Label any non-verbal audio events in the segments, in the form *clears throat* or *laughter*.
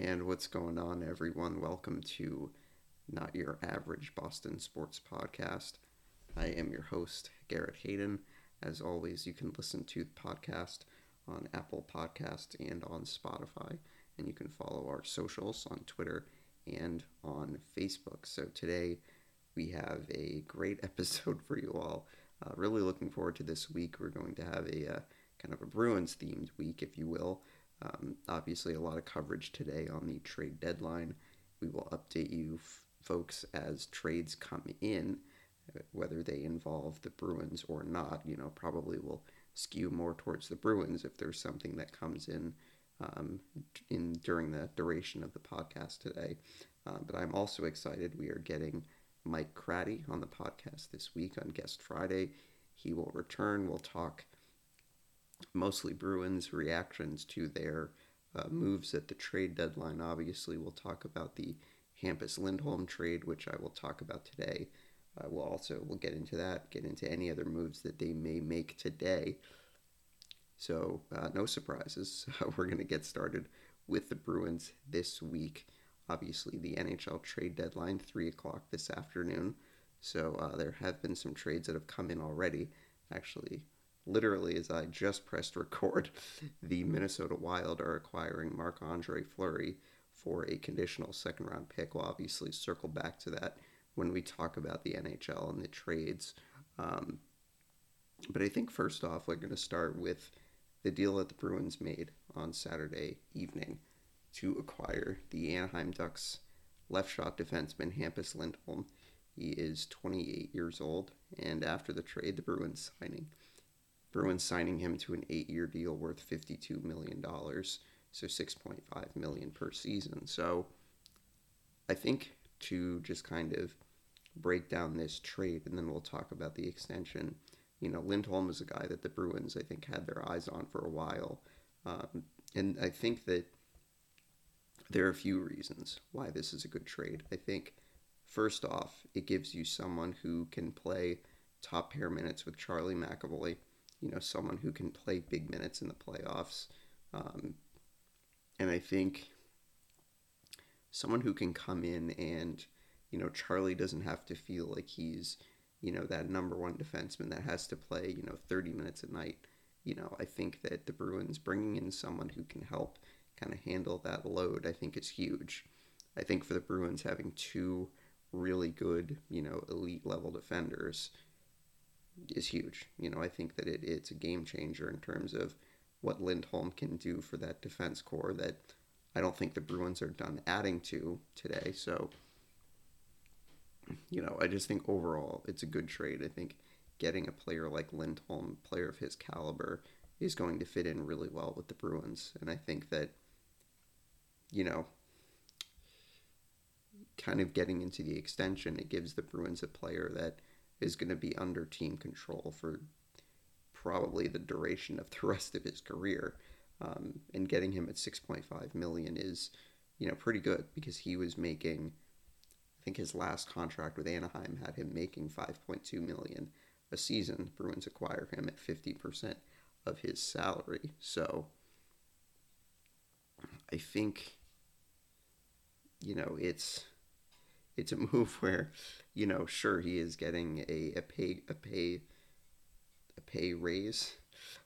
And what's going on, everyone? Welcome to Not Your Average Boston Sports Podcast. I am your host, Garrett Hayden. As always, you can listen to the podcast on Apple Podcast and on Spotify, and you can follow our socials on Twitter and on Facebook. So today we have a great *laughs* episode for you all. Uh, really looking forward to this week. We're going to have a uh, kind of a Bruins themed week, if you will. Um, obviously, a lot of coverage today on the trade deadline. We will update you f- folks as trades come in, uh, whether they involve the Bruins or not. You know, probably will skew more towards the Bruins if there's something that comes in um, in during the duration of the podcast today. Uh, but I'm also excited. We are getting Mike Craddy on the podcast this week on Guest Friday. He will return. We'll talk mostly Bruins reactions to their uh, moves at the trade deadline. Obviously, we'll talk about the Hampus Lindholm trade, which I will talk about today. Uh, we'll also we'll get into that, get into any other moves that they may make today. So uh, no surprises. *laughs* We're going to get started with the Bruins this week. Obviously, the NHL trade deadline three o'clock this afternoon. So uh, there have been some trades that have come in already. Actually, literally as I just pressed record, *laughs* the Minnesota Wild are acquiring Marc Andre Fleury for a conditional second round pick. We'll obviously circle back to that when we talk about the NHL and the trades. Um, but I think first off, we're going to start with the deal that the Bruins made on Saturday evening to acquire the Anaheim Ducks left shot defenseman Hampus Lindholm. He is 28 years old, and after the trade, the Bruins signing Bruins signing him to an eight-year deal worth $52 million, so 6.5 million per season. So I think to just kind of break down this trade, and then we'll talk about the extension. You know, Lindholm is a guy that the Bruins, I think, had their eyes on for a while. Um, and I think that there are a few reasons why this is a good trade. I think, first off, it gives you someone who can play top pair minutes with Charlie McAvoy you know, someone who can play big minutes in the playoffs. Um, and I think someone who can come in and, you know, Charlie doesn't have to feel like he's, you know, that number one defenseman that has to play, you know, 30 minutes a night. You know, I think that the Bruins bringing in someone who can help kind of handle that load, I think is huge. I think for the Bruins having two really good, you know, elite level defenders is huge. You know, I think that it, it's a game changer in terms of what Lindholm can do for that defense core that I don't think the Bruins are done adding to today. So, you know, I just think overall it's a good trade. I think getting a player like Lindholm, player of his caliber, is going to fit in really well with the Bruins. And I think that, you know, kind of getting into the extension, it gives the Bruins a player that is going to be under team control for probably the duration of the *laughs* rest of his career. Um, and getting him at 6.5 million is, you know, pretty good because he was making, I think his last contract with Anaheim had him making 5.2 million a season. Bruins acquire him at 50% of his salary. So I think, you know, it's it's a *laughs* move where, you know, sure he is getting a, a pay a pay a pay raise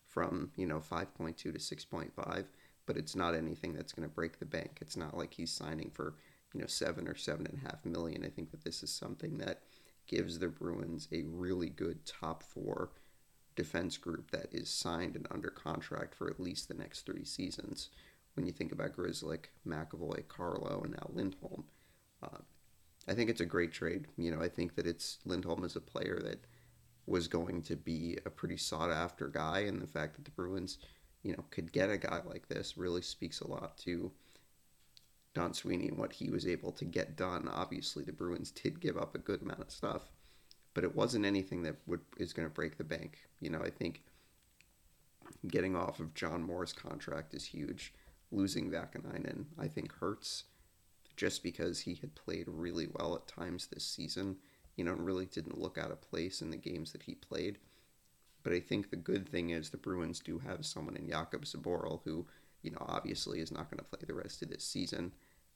from, you know, 5.2 to 6.5, but it's not anything that's going to break the bank. It's not like he's signing for, you know, seven or seven and a half million. I think that this is something that gives the Bruins a really good top four defense group that is signed and under contract for at least the next three seasons. When you think about Grzelcyk, McAvoy, Carlo, and now Lindholm, uh, I think it's a great trade. You know, I think that it's Lindholm as a player that was going to be a pretty sought after guy, and the fact that the Bruins, you know, could get a guy like this really speaks a lot to Don Sweeney and what he was able to get done. Obviously, the Bruins did give up a good amount of stuff, but it wasn't anything that would is going to break the bank. You know, I think getting off of John Moore's contract is huge. Losing Vaakanainen, I think, hurts just because he had played really well at times this season, you know, really didn't look out of place in the games that he played. But I think the good thing is the Bruins do have someone in Jakub Zboril who you know, obviously is not going to play the rest of this season,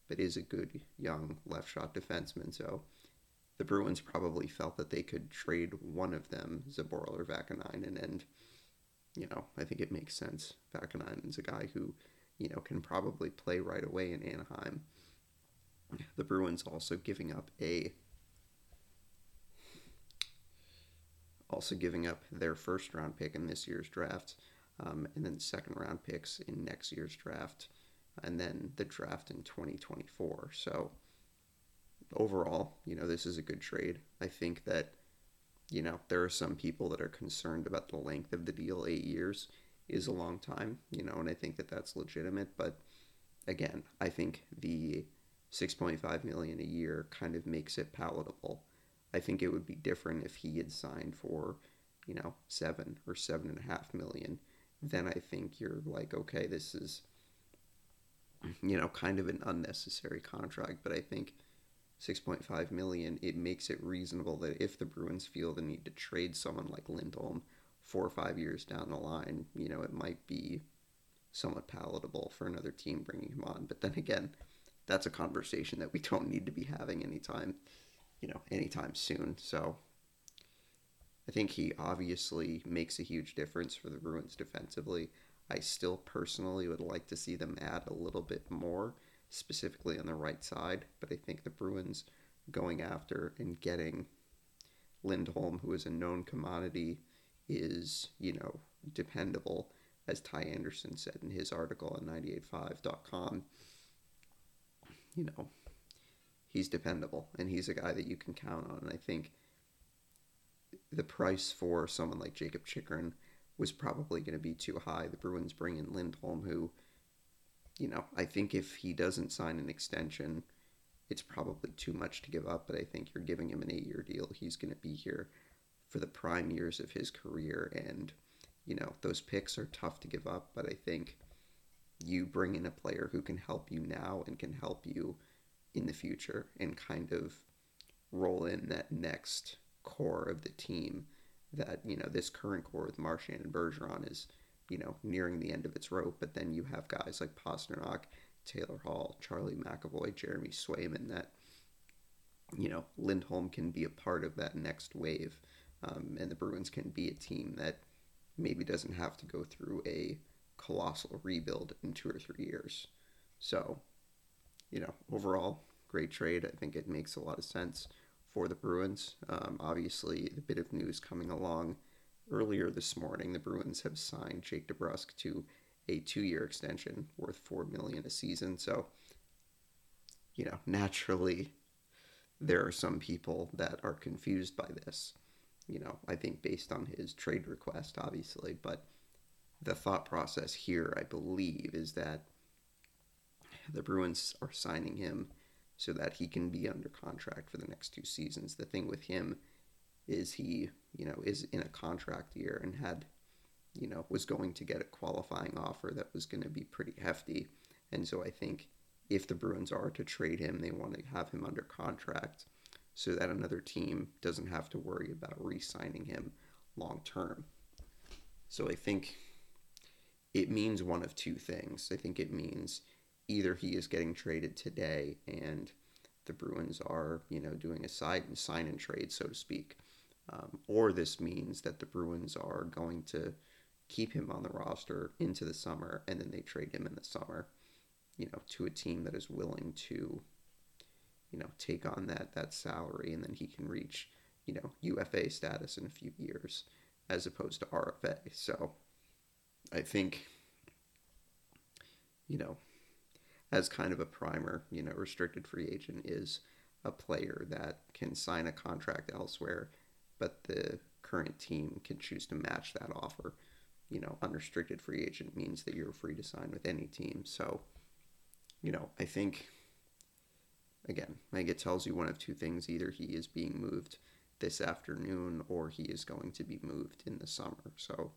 but is a good young left shot defenseman. So the Bruins probably felt that they could trade one of them, Zboril or Vaakanainen, and you know, I think it makes sense. Vaakanainen's a guy who, you know, can probably play right away in Anaheim. The Bruins also giving up a also giving up their first round pick in this year's draft, um, and then second round picks in next year's draft, and then the draft in 2024. So overall, you know, this is a good trade. I think that, you know, there are some people that are concerned about the length of the deal. Eight years is a long time, you know, and I think that that's legitimate. But again, I think the 6.5 million a year kind of makes it palatable. I think it would be different if he had signed for, you know, seven or seven and a half million. Then I think you're like, okay, this is, you know, kind of an unnecessary contract. But I think 6.5 million, it makes it reasonable that if the Bruins feel the need to trade someone like Lindholm four or five years down the line, you know, it might be somewhat palatable for another team bringing him on. But then again, that's a conversation that we don't need to be having anytime, you know, anytime soon. So I think he obviously makes a huge difference for the Bruins defensively. I still personally would like to see them add a little bit more specifically on the right side. But I think the Bruins going after and getting Lindholm, who is a known commodity, is, you know, dependable, as Ty Anderson said in his article on 985.com. You know, he's dependable and he's a guy that you can count on. And I think the price for someone like Jakob Chychrun was probably going to be too high. The Bruins bring in Lindholm, who you know, I think if he doesn't sign an extension, it's probably too much to give up. But I think you're giving him an eight year deal. He's going to be here for the prime years of his career. And, you know, those picks are tough to give up. But I think you bring in a player who can help you now and can help you in the future and kind of roll in that next core of the team that, you know, this current core with Marchand and Bergeron is you know, nearing the end of its rope. But then you have guys like Pastrnak, Taylor Hall, Charlie McAvoy, Jeremy Swayman that, you know, Lindholm can be a part of that next wave. Um, and the Bruins can be a team that maybe doesn't have to go through a colossal rebuild in two or three years. So, you know, overall, great trade. I think it makes a lot of sense for the Bruins. Um, obviously, the bit of news coming along Earlier this morning, the Bruins have signed Jake DeBrusk to a two-year extension worth four million a season. So, you know, naturally, there are some people that are confused by this. You know, I think based on his trade request, obviously, but the thought process here, I believe, is that the Bruins are signing him so that he can be under contract for the next two seasons. The thing with him is he, you know, is in a contract year and had, you know, was going to get a qualifying offer that was going to be pretty hefty. And so I think if the Bruins are to trade him, they want to have him under contract so that another team doesn't have to worry about re signing him long term. So I think it means one of two things. I think it means either he is getting traded today and the Bruins are, you know, doing a side and sign and trade, so to speak, um, or this means that the Bruins are going to keep him on the roster into the summer and then they trade him in the summer, you know, to a team that is willing to, you know, take on that that salary and then he can reach, you know, UFA status in a few years as opposed to RFA. So I think, you know, as kind of a primer, you know, restricted free agent is a player that can sign a contract elsewhere but the current team can choose to match that offer. You know, unrestricted free agent means that you're free to sign with any team. So, you know, I think, again, like it tells you one of two things. Either he is being moved this afternoon or he is going to be moved in the summer. So,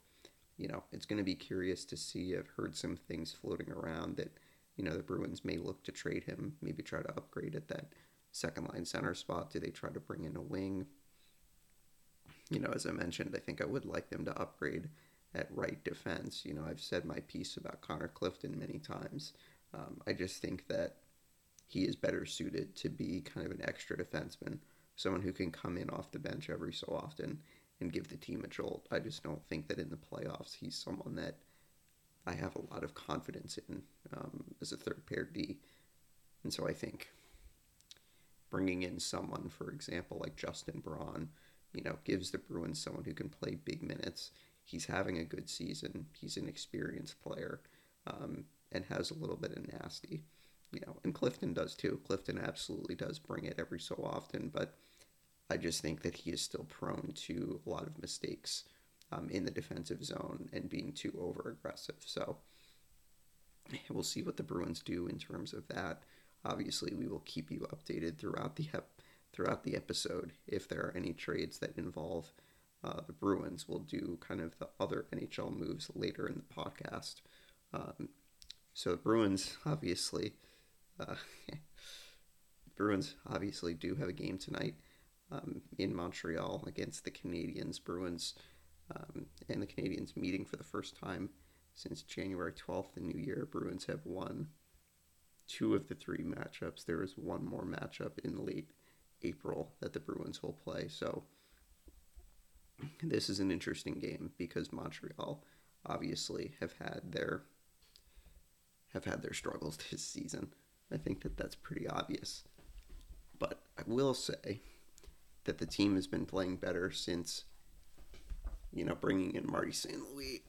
you know, it's going to be curious to see. I've heard some things floating around that, you know, the Bruins may look to trade him, maybe try to upgrade at that second line center spot. Do they try to bring in a wing? you know, as I mentioned, I think I would like them to upgrade at right defense. You know, I've said my piece about Connor Clifton many times. Um, I just think that he is better suited to be kind of an extra defenseman, someone who can come in off the bench every so often and give the team a jolt. I just don't think that in the playoffs he's someone that I have a lot of confidence in um, as a third pair D. And so I think bringing in someone, for example, like Justin Braun, you know, gives the Bruins someone who can play big minutes. He's having a good season. He's an experienced player um, and has a little bit of nasty, you know, and Clifton does too. Clifton absolutely does bring it every so often, but I just think that he is still prone to a lot of mistakes um, in the defensive zone and being too over aggressive. So we'll see what the Bruins do in terms of that. Obviously, we will keep you updated throughout the ep- throughout the episode if there are any trades that involve uh, the Bruins. We'll do kind of the other NHL moves later in the podcast. Um, so the Bruins, obviously, uh, *laughs* Bruins obviously do have a game tonight um, in Montreal against the Canadiens. Bruins um, and the Canadiens meeting for the first time since January 12th, the new year. Bruins have won two of the three matchups. There is one more matchup in late April that the Bruins will play. So this is an interesting game because Montreal obviously have had their have had their struggles *laughs* this season. I think that that's pretty obvious. But I will say that the team has been playing better since you know bringing in Marty St. Louis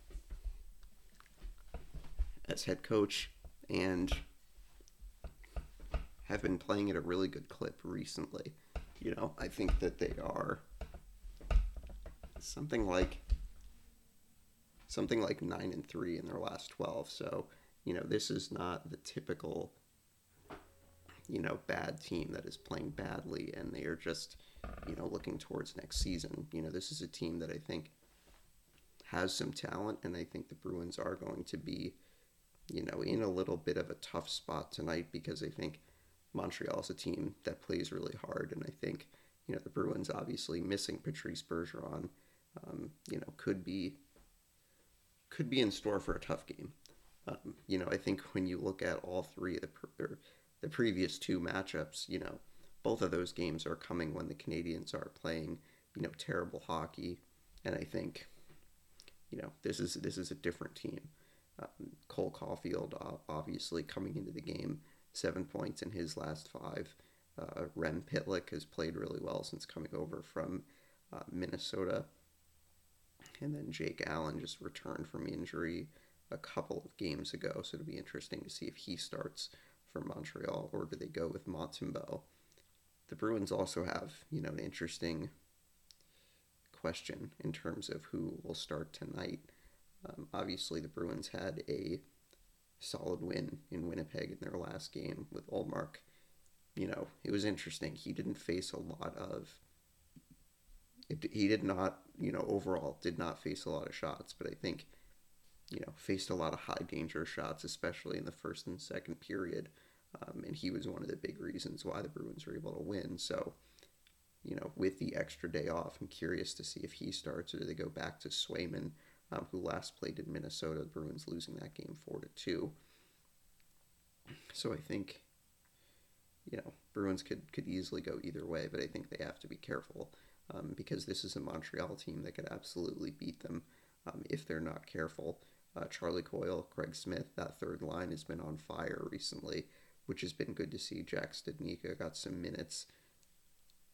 as head coach and have been playing at a really good clip recently. You know, I think that they are something like something like 9 and 3 in their last 12. So, you know, this is not the typical you know, bad team that is playing badly and they are just, you know, looking towards next season. You know, this is a team that I think has some talent and I think the Bruins are going to be, you know, in a little bit of a tough spot tonight because I think Montreal is a team that plays really hard, and I think you know the Bruins obviously missing Patrice Bergeron, um, you know, could be could be in store for a tough game. Um, you know, I think when you look at all three of the pre- the previous two matchups, you know, both of those games are coming when the Canadiens are playing, you know, terrible hockey, and I think, you know, this is this is a different team. Um, Cole Caufield, obviously coming into the game seven points in his last five. Uh, Rem Pitlick has played really well since coming over from uh, Minnesota. And then Jake Allen just returned from injury a couple of games ago, so it'll be interesting to see if he starts for Montreal or do they go with Montembeault. The Bruins also have, you know, an interesting question in terms of who will start tonight. Um, obviously, the Bruins had a solid win in Winnipeg in their last game with Ullmark. You know, it was interesting. He didn't face a lot of. It, he did not, you know, overall did not face a lot of shots, but I think, you know, faced a lot of high danger shots, especially in the first and second period. Um, and he was one of the big reasons why the Bruins were able to win. So, you know, with the extra day off, I'm curious to see if he starts or do they go back to Swayman um, who last played in Minnesota. The Bruins losing that game four to two. So I think, you know, Bruins could could easily go either way, but I think they have to be careful um, because this is a Montreal team that could absolutely beat them um, if they're not careful. Uh, Charlie Coyle, Craig Smith, that third line has been on fire recently, which has been good to see. Jack Studnicka got some minutes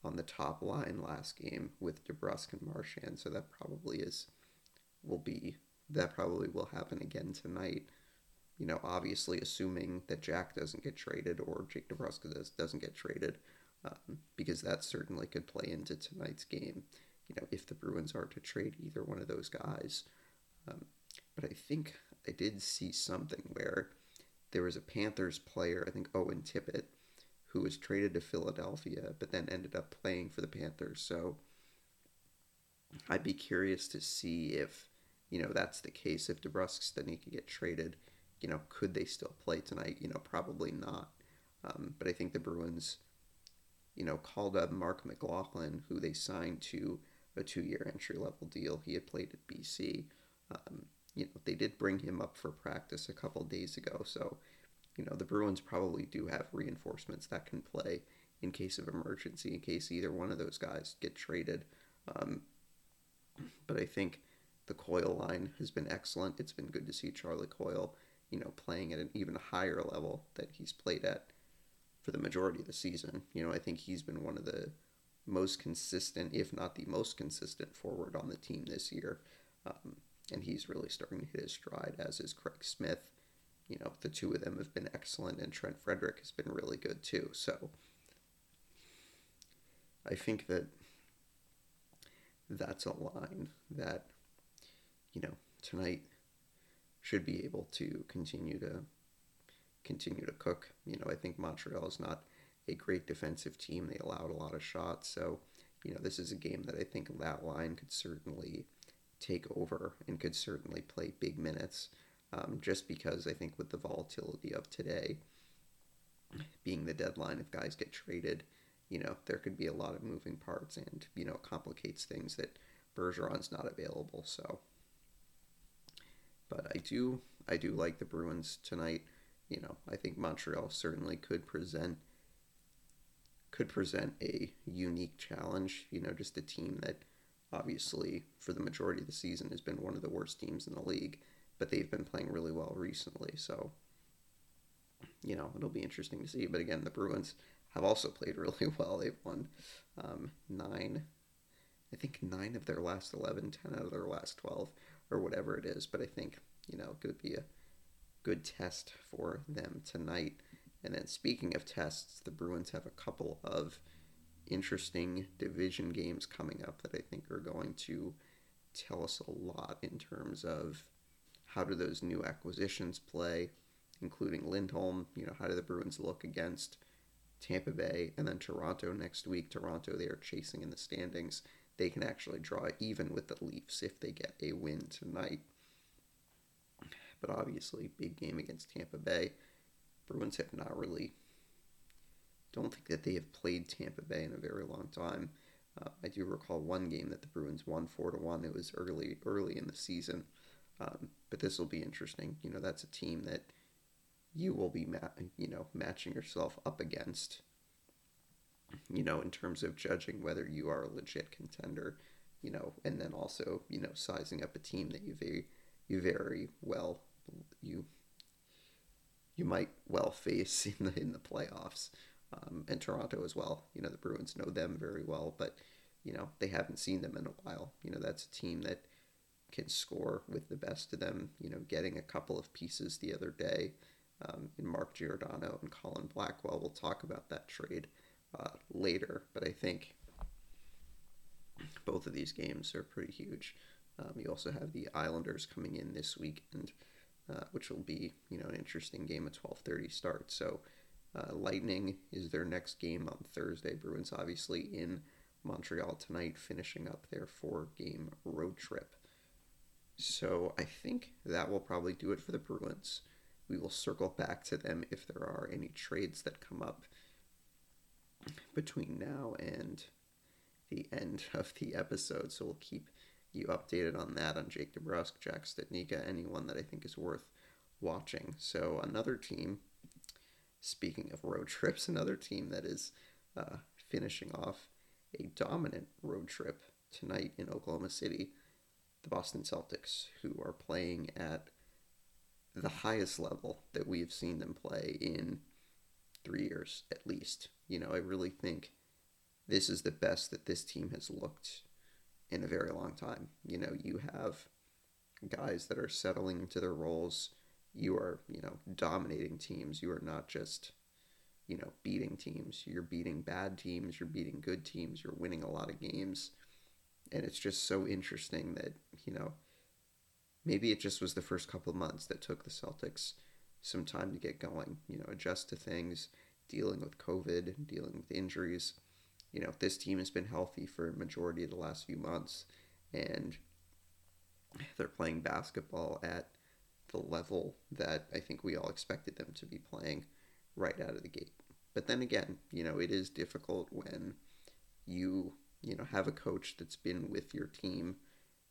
on the top line last game with DeBrusk and Marchand, so that probably is will be that probably will happen again tonight. You know, obviously assuming that Jack doesn't get traded or Jake DeBrusk does, doesn't get traded, um, because that certainly could play into tonight's game. You know, if the Bruins are to trade either one of those guys. Um, but I think I did see something where there was a Panthers player, I think Owen Tippett, who was traded to Philadelphia, but then ended up playing for the Panthers. So I'd be curious to see if you know that's the case. If DeBrusk Studnicka get traded, you know, could they still play tonight? You know, probably not. Um, but I think the Bruins, you know, called up Marc McLaughlin, who they signed to a two-year entry-level deal. He had played at BC, Um, you know, they did bring him up for practice a couple days ago, so you know the Bruins probably do have reinforcements that can play in case of emergency, in case either one of those guys get traded. Um, but I think the Coyle line has been excellent. It's been good to see Charlie Coyle, you know, playing at an even higher level that he's played at for the majority of the season. You know, I think he's been one of the most consistent, if not the most consistent, forward on the team this year. Um, and he's really starting to hit his stride, as is Craig Smith. You know, the two of them have been excellent, and Trent Frederic has been really good too. So I think that that's a line that, you know, tonight should be able to continue to continue to cook. You know, I think Montreal is not a great defensive team. They allowed a lot of shots, so you know, this is a game that I think that line could certainly take over and could certainly play big minutes. Um, just because I think with the volatility of today, being the deadline, if guys get traded, you know, there could be a lot of moving parts and, you know, complicates things that Bergeron's not available. So, but I do, I do like the Bruins tonight. You know, I think Montreal certainly could present, could present a unique challenge. You know, just a team that obviously for the majority of the season has been one of the worst teams in the league, but they've been playing really well recently. So, you know, it'll be interesting to see. But again, the Bruins have also played *laughs* really well. They've won um, nine, I think nine of their last 11, 10 out of their last 12, or whatever it is. But I think, you know, it could be a good test for them tonight. And then speaking of tests, the Bruins have a couple of interesting division games coming up that I think are going to tell us a lot in terms of how do those new acquisitions play, including Lindholm. You know, how do the Bruins look against Tampa Bay, and then Toronto next week. Toronto, they are chasing in the standings. They can actually draw even with the Leafs if they get a win tonight. But obviously, big game against Tampa Bay. Bruins have not really. Don't think that they have played Tampa Bay in a very long time. Uh, I do recall one game that the Bruins won four to one. It was early, early in the season. Um, but this will be interesting. You know, that's a team that you will be ma- you know matching yourself up against you know in terms of judging whether you are a legit contender you know and then also you know sizing up a team that you very you very well you you might well face *laughs* in the in the playoffs um, and Toronto as well you know the Bruins know them very well but you know they haven't seen them in a while you know that's a team that can score with the best of them you know getting a couple of pieces the other day um, in Mark Giordano and Colin Blackwell. We'll talk about that trade uh, later, but I think both of these games are pretty huge. Um, you also have the Islanders coming in this weekend, uh, which will be you know an interesting game at twelve thirty start. So uh, Lightning is their next game on Thursday. Bruins obviously in Montreal tonight, finishing up their four game road trip. So I think that will probably do it for the Bruins. We will circle back to them if there are any trades that come up between now and the end *laughs* of the episode. So we'll keep you updated on that on Jake DeBrusk, Jack Studnicka, anyone that I think is worth watching. So another team, speaking of road trips, another team that is uh, finishing off a dominant road trip tonight in Oklahoma City, the Boston Celtics, who are playing at the highest level that we have seen them play in three years at least. You know, I really think this is the best that this team has looked in a very long time. You know, you have guys that are settling into their roles. You are, you know, dominating teams. You are not just, you know, beating teams. You're beating bad teams. You're beating good teams. You're winning a lot of games. And it's just so interesting that, you know, maybe it just was the first couple of months that took the Celtics some time to get going, you know, adjust to things, dealing with COVID, dealing with injuries. You know, this team has been healthy for majority of the last few months, and they're playing basketball at the level that I think we all expected them to be playing right out of the gate. But then again, you know, it is difficult when you, you know, have a coach that's been with your team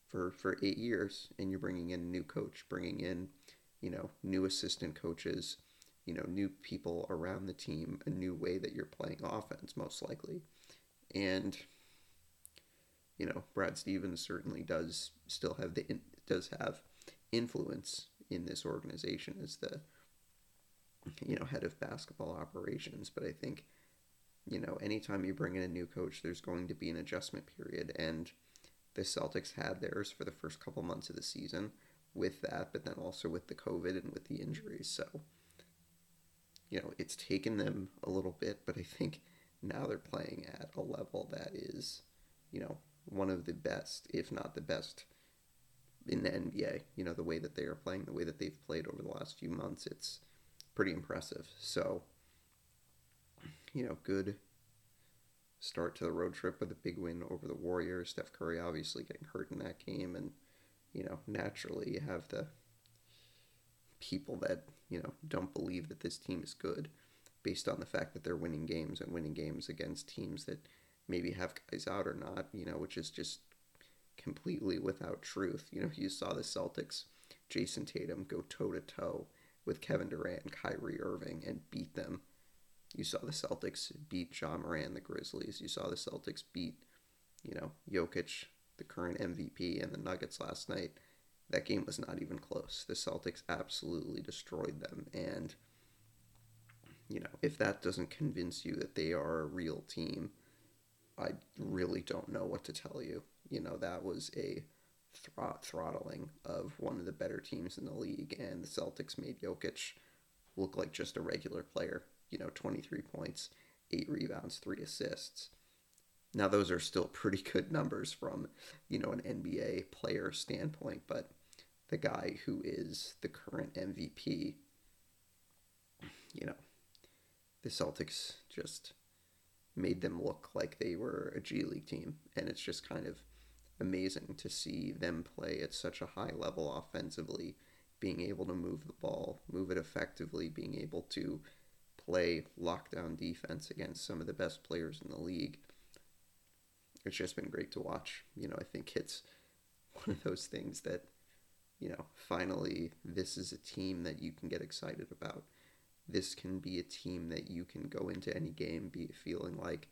for for eight years, and you're bringing in a new coach, bringing in, you know, new assistant coaches, you know, new people around the team, a new way that you're playing offense, most likely, and you know, Brad Stevens certainly does still have the does have influence in this organization as the you know head of basketball operations. But I think you know anytime you bring in a new coach, there's going to be an adjustment period, and the Celtics had theirs for the first couple months of the season with that, but then also with the COVID and with the injuries. So you know it's taken them a little bit, but I think now they're playing at a level that is you know one of the best, if not the best, in the NBA. You know, the way that they are playing, the way that they've played over the last few months, it's pretty impressive. So, you know, good start to the road trip with a big win over the Warriors. Steph Curry obviously getting hurt in that game, and you know, naturally you have the people that you know don't believe that this team is good based on the fact that they're winning games and winning games against teams that maybe have guys out or not, you know, which is just completely without truth. You know, you saw the Celtics, Jayson Tatum go toe to toe with Kevin Durant and Kyrie Irving and beat them. You saw the Celtics beat Ja Morant, the Grizzlies. You saw the Celtics beat, you know, Jokic, the current MVP, and the Nuggets last night. That game was not even close. The Celtics absolutely destroyed them. And, you know, if that doesn't convince you that they are a real team, I really don't know what to tell you. You know, that was a throttling of one of the better teams in the league, and the Celtics made Jokic look like just a regular player. You know, 23 points, 8 rebounds, 3 assists. Now, those are still pretty good numbers from, you know, an NBA player standpoint, but the guy who is the current MVP, you know, the Celtics just made them look like they were a G League team. And it's just kind of amazing to see them play at such a high level offensively, being able to move the ball, move it effectively, being able to play lockdown defense against some of the best players in the league. It's just been great to watch. You know, I think it's *laughs* one of those things that, you know, finally, this is a team that you can get excited about this can be a team that you can go into any game be feeling like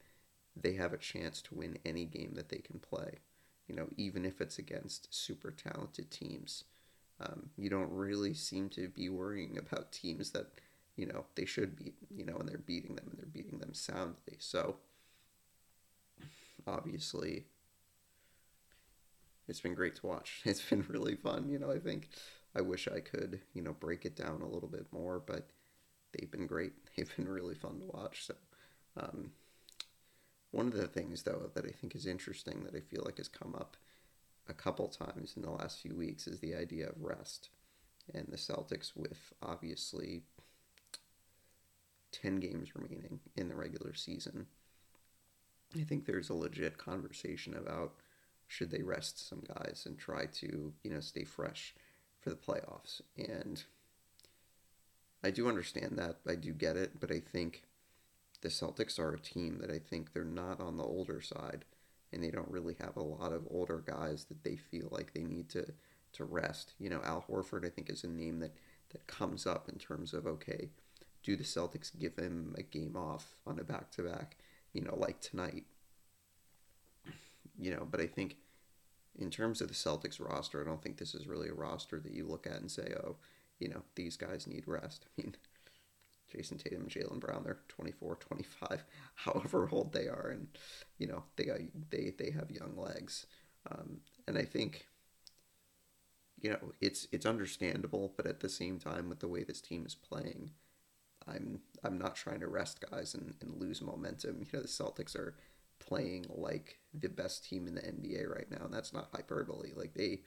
they have a chance to win any game that they can play. You know, even if it's against super talented teams. Um, you don't really seem to be worrying about teams that, you know, they should beat, you know, and they're beating them and they're beating them soundly. So, obviously, it's been great to watch. *laughs* It's been really fun. You know, I think I wish I could, you know, break it down a little bit more, but they've been great. *laughs* They've been really fun to watch. So, um, one of the things though that I think is interesting that I feel like has come up a couple times in the last few weeks is the idea of rest, and the Celtics with obviously ten games remaining in the regular season. I think there's a legit conversation about should they rest some guys and try to you know stay fresh for the playoffs and I do understand that. I do get it, but I think the Celtics are a team that I think they're not on the older side, and they don't really have a lot of older guys that they feel like they need to to rest. You know, Al Horford I think is a name that that comes up in terms of okay, do the Celtics give him a game off on a back to back? You know, like tonight. You know, but I think in terms of the Celtics roster, I don't think this is really a roster that you look at and say, oh, you know, these guys need rest. *laughs* I mean, Jayson Tatum, Jaylen Brown, they're 24, 25, *laughs* however old they are, and you know they got they they have young legs, um, and I think you know it's it's understandable, but at the same time, with the way this team is playing, I'm I'm not trying to rest guys and, and lose momentum. You know the Celtics are playing like the best team in the NBA right now, and that's not hyperbole. Like they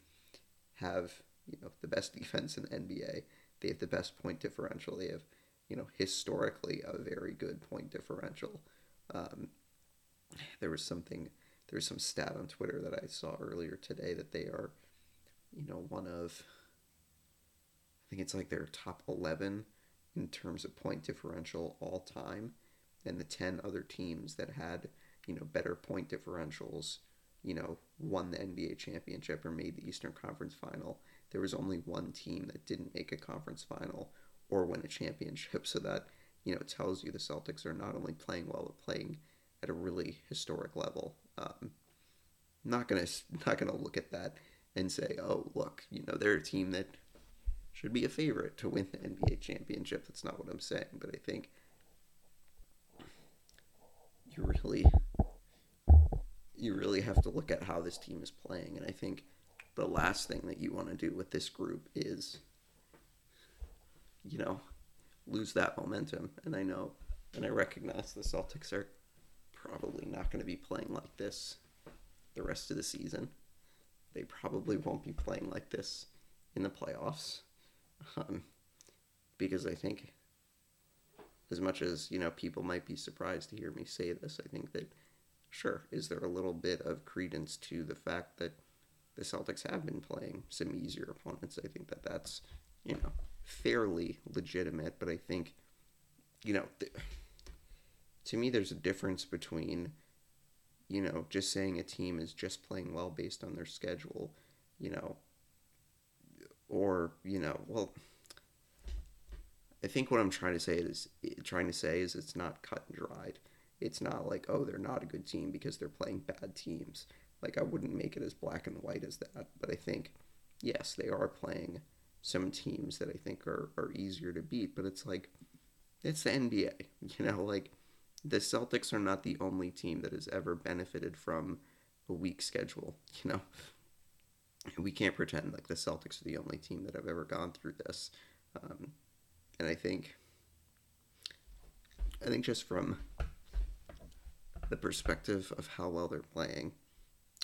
have you know the best *laughs* defense in the NBA. They have the best point differential. They have you know historically a very good point differential. Um, there was something there was some stat on Twitter that I saw earlier today that they are you know one of I think it's like their top 11 in terms of point differential all time and the 10 other teams that had you know better point differentials you know, won the NBA championship or made the Eastern Conference final. There was only one team that didn't make a conference final or win a championship. So that, you know, tells you the Celtics are not only playing well, but playing at a really historic level. Um, not gonna not gonna look at that and say, oh look, you know, they're a team that should be a favorite to win the NBA championship. That's not what I'm saying, but I think you really you really have to look at how this team is playing and I think the last thing that you want to do with this group is you know lose that momentum and I know and I recognize the Celtics are probably not going to be playing like this the rest of the season. They probably won't be playing like this in the playoffs um, because I think as much as you know people might be surprised to hear me say this i think that sure is there a little bit of credence to the fact that the celtics have been playing some easier opponents i think that that's you know fairly legitimate but i think you know th- to me there's a difference between you know just saying a team is just playing well based on their schedule you know or you know well I think what I'm trying to say is trying to say is it's not cut and dried. It's not like oh they're not a good team because they're playing bad teams. Like I wouldn't make it as black and white as that, but I think yes they are playing some teams that I think are are easier to beat. But it's like it's the NBA, *laughs* you know, like the Celtics are not the only team that has ever benefited from a weak schedule. *laughs* You know, we can't pretend like the Celtics are the only team that have ever gone through this. Um, and I think I think just from the perspective of how well they're playing,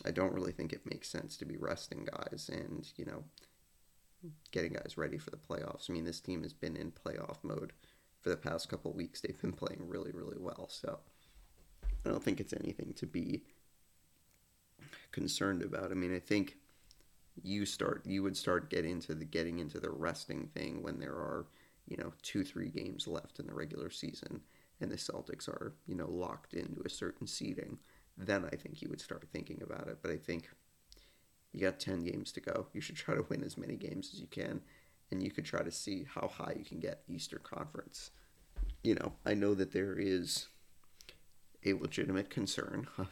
I don't really think it makes sense to be resting guys and, you know, getting guys ready for the playoffs. I mean, this team has been in playoff mode for the past couple weeks. They've been playing really, really well. So I don't think it's anything to be concerned about. I mean, I think you start you would start getting into the getting into the resting thing when there are you know, two, three games left in the regular season and the Celtics are, you know, locked into a certain seeding, then I think you would start thinking about it. But I think you got 10 games to go. You should try to win as many games as you can, and you could try to see how high you can get Eastern Conference. You know, I know that there is a legitimate concern of,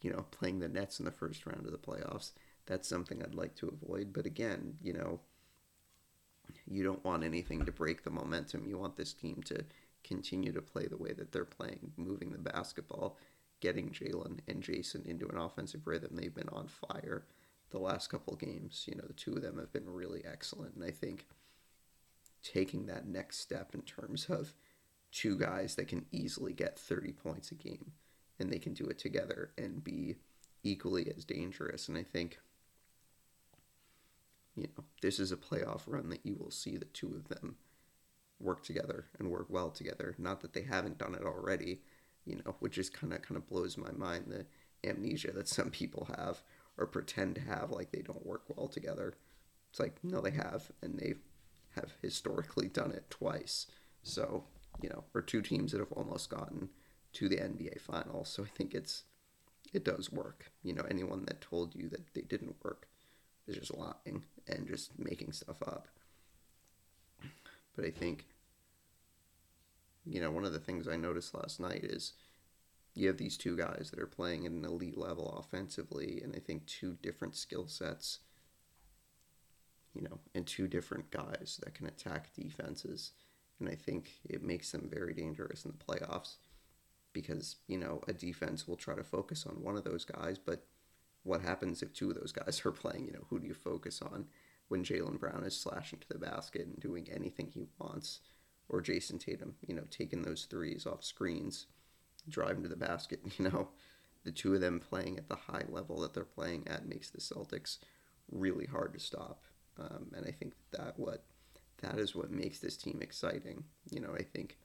you know, playing the Nets in the first round of the playoffs. That's something I'd like to avoid. But again, you know, you don't want anything to break the momentum. You want this team to continue to play the way that they're playing, moving the basketball, getting Jaylen and Jayson into an offensive rhythm. They've been on fire the last couple games. You know, the two of them have been really excellent. And I think taking that next step in terms of two guys that can easily get 30 points a game and they can do it together and be equally as dangerous. And I think you know, this is a playoff run that you will see the two of them work together and work well together. Not that they haven't done it already, you know, which is kind of kind of blows my mind the amnesia that some people have or pretend to have like they don't work well together. It's like no, they have, and they have historically done it twice. So you know, or two teams that have almost gotten to the NBA finals. So I think it's it does work. You know, anyone that told you that they didn't work is just lying and just making stuff up. But I think, you know, one of the things I noticed last night is you have these two guys that are playing at an elite level offensively, and I think two different skill sets, you know, and two different guys that can attack defenses. And I think it makes them very dangerous in the playoffs because, you know, a defense will try to focus on one of those guys, but what happens if two of those guys are *laughs* playing? You know, who do you focus on when Jaylen Brown is slashing to the basket and doing anything he wants, or Jayson Tatum, you know, taking those threes off screens, driving to the basket? *laughs* You know, the two of them playing at the high level that they're playing at makes the Celtics really hard to stop. Um, and I think that what that is what makes this team exciting. You know, I think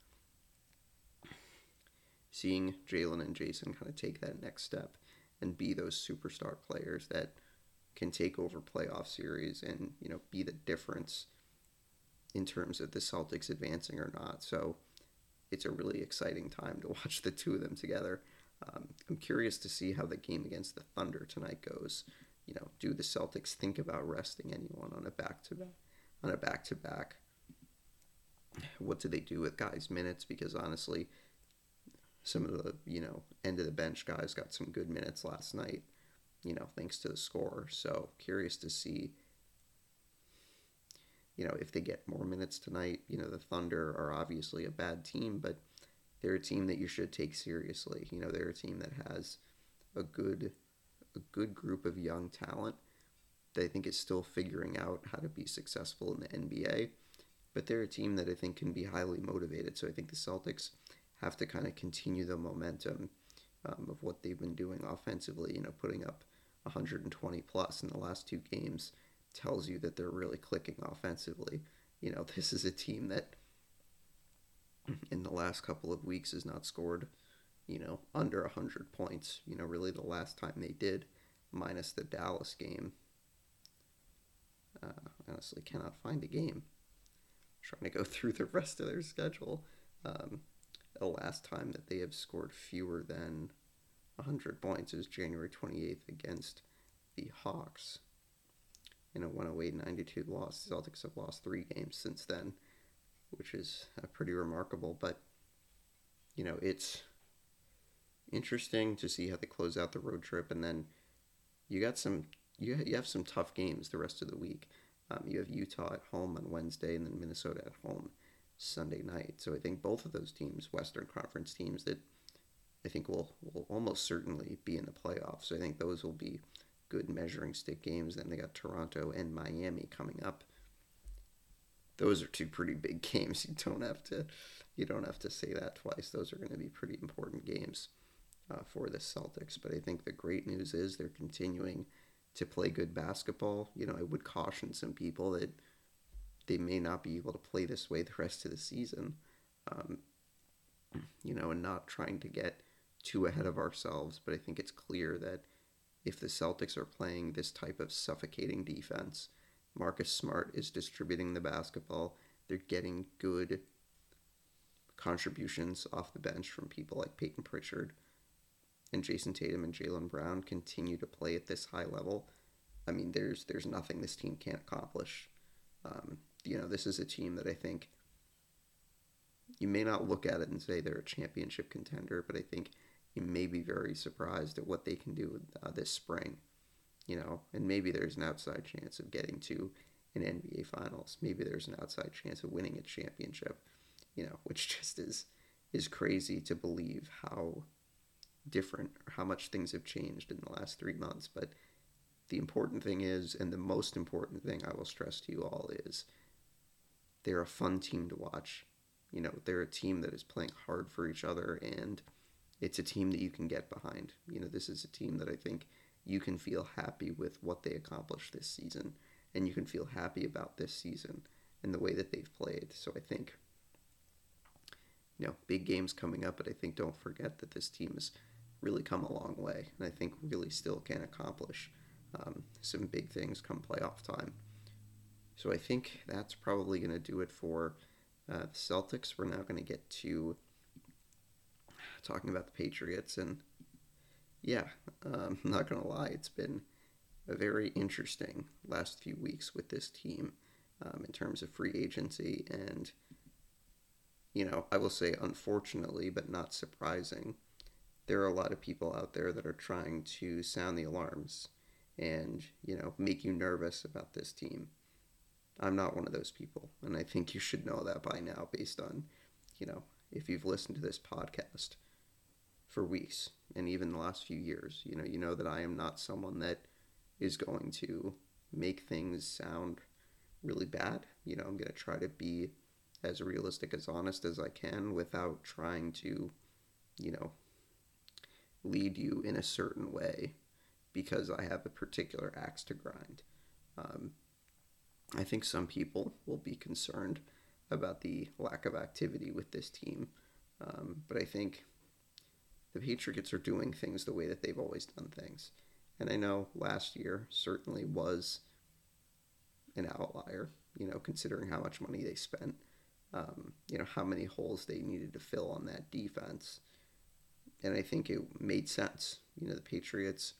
seeing Jaylen and Jayson kind of take that next step and be those superstar players that can take over playoff series and you know be the difference in terms of the Celtics advancing or not. So it's a really exciting time to *laughs* watch the two of them together. Um, I'm curious to see how the game against the Thunder tonight goes. You know, do the Celtics think about resting anyone on a back to back on a back to back? What do they do with guys' minutes? Because honestly, some of the you know end of the bench guys got some good minutes last night. You know, thanks to the score. So curious to see. You know, if they get more minutes tonight, you know, the Thunder are obviously a bad team, but they're a team that you should take seriously. You know, they're a team that has a good a good group of young talent that I think is still figuring out how to be successful in the NBA. But they're a team that I think can be highly motivated. So I think the Celtics have to kind of continue the momentum um, of what they've been doing offensively. You know, putting up 120 plus in the last two games tells you that they're really clicking offensively. You know, *laughs* this is a team that *clears throat* in the last couple of weeks has not scored, you know, under 100 points. You know, really the last time they did, minus the Dallas game. Uh, honestly, cannot find a game. I'm trying to go *laughs* through the rest of their schedule. Um, the last time that they have scored fewer than 100 points is January 28th against the Hawks. In a 108 92 loss, the Celtics have lost three games since then which is uh, pretty remarkable. But you know, it's interesting to see how they close out the road trip, and then you got some you you have some tough games the rest of the week. Um, you have Utah at home on Wednesday, and then Minnesota at home Sunday night. So I think both of those teams, Western Conference teams, that I think will will almost certainly be in the playoffs. So I think those will be good measuring stick games. Then they got Toronto and Miami coming up those are two pretty big *laughs* games. You don't have to you don't have to say that twice. Those are going to be pretty important games uh, for the Celtics. But I think the great news is they're continuing to play good basketball. You know, I would caution some people that they may not be able to play this way the rest of the season. Um, you know, and not trying to get too ahead of ourselves. But I think it's clear that if the Celtics are playing this type of suffocating defense Marcus Smart is distributing the basketball. They're getting good contributions off the bench from people like Payton Pritchard and Jayson Tatum and Jaylen Brown continue to play at this high level. I mean, there's there's nothing this team can't accomplish. Um, you know, this is a team that I think you may not look at it and say they're a championship contender, but I think you may be very surprised at what they can do uh, this spring you know, and maybe there's an outside chance of getting to an NBA Finals. Maybe there's an outside chance of winning a championship, you know, which *laughs* just is is crazy to believe how different or how much things have changed in the last three months. But the important thing is, and the most important thing I will stress to you all is, they're a fun team to watch. You know, they're a team that is playing hard for each other, and it's a team that you can get behind. You know, this is a team that I think you can feel happy with what they accomplished this season, and you can feel happy about this season and the way that they've played. So I think, you know, big games coming up, but I think don't forget that this team has really come a long way, and I think really still can accomplish um, some big things come playoff time. So I think that's probably going to do it for uh, the Celtics. We're now going to get to talking about the Patriots and yeah, um, I'm *laughs* not going to lie, it's been a very interesting last few weeks with this team um, in terms of free agency. And, you know, I will say, unfortunately, but not surprising, there are a lot of people out there that are trying to sound the alarms and, you know, make you nervous about this team. I'm not one of those people. And I think you should know that by now based on, you know, if you've listened to this podcast for weeks and even the last few years. You know, you know that I am not someone that is going to make things sound really bad. You know, I'm going to try to be as realistic as honest as I can without trying to, you know, lead you in a certain way because I have a particular axe to grind. Um, I think some people will be concerned about the lack of activity with this team, um, but I think the Patriots are doing things the way that they've always done things. And I know last year certainly was an outlier, you know, considering how much money they spent, um, you know, how many holes they needed to fill on that defense. and I think it made sense. You know, the Patriots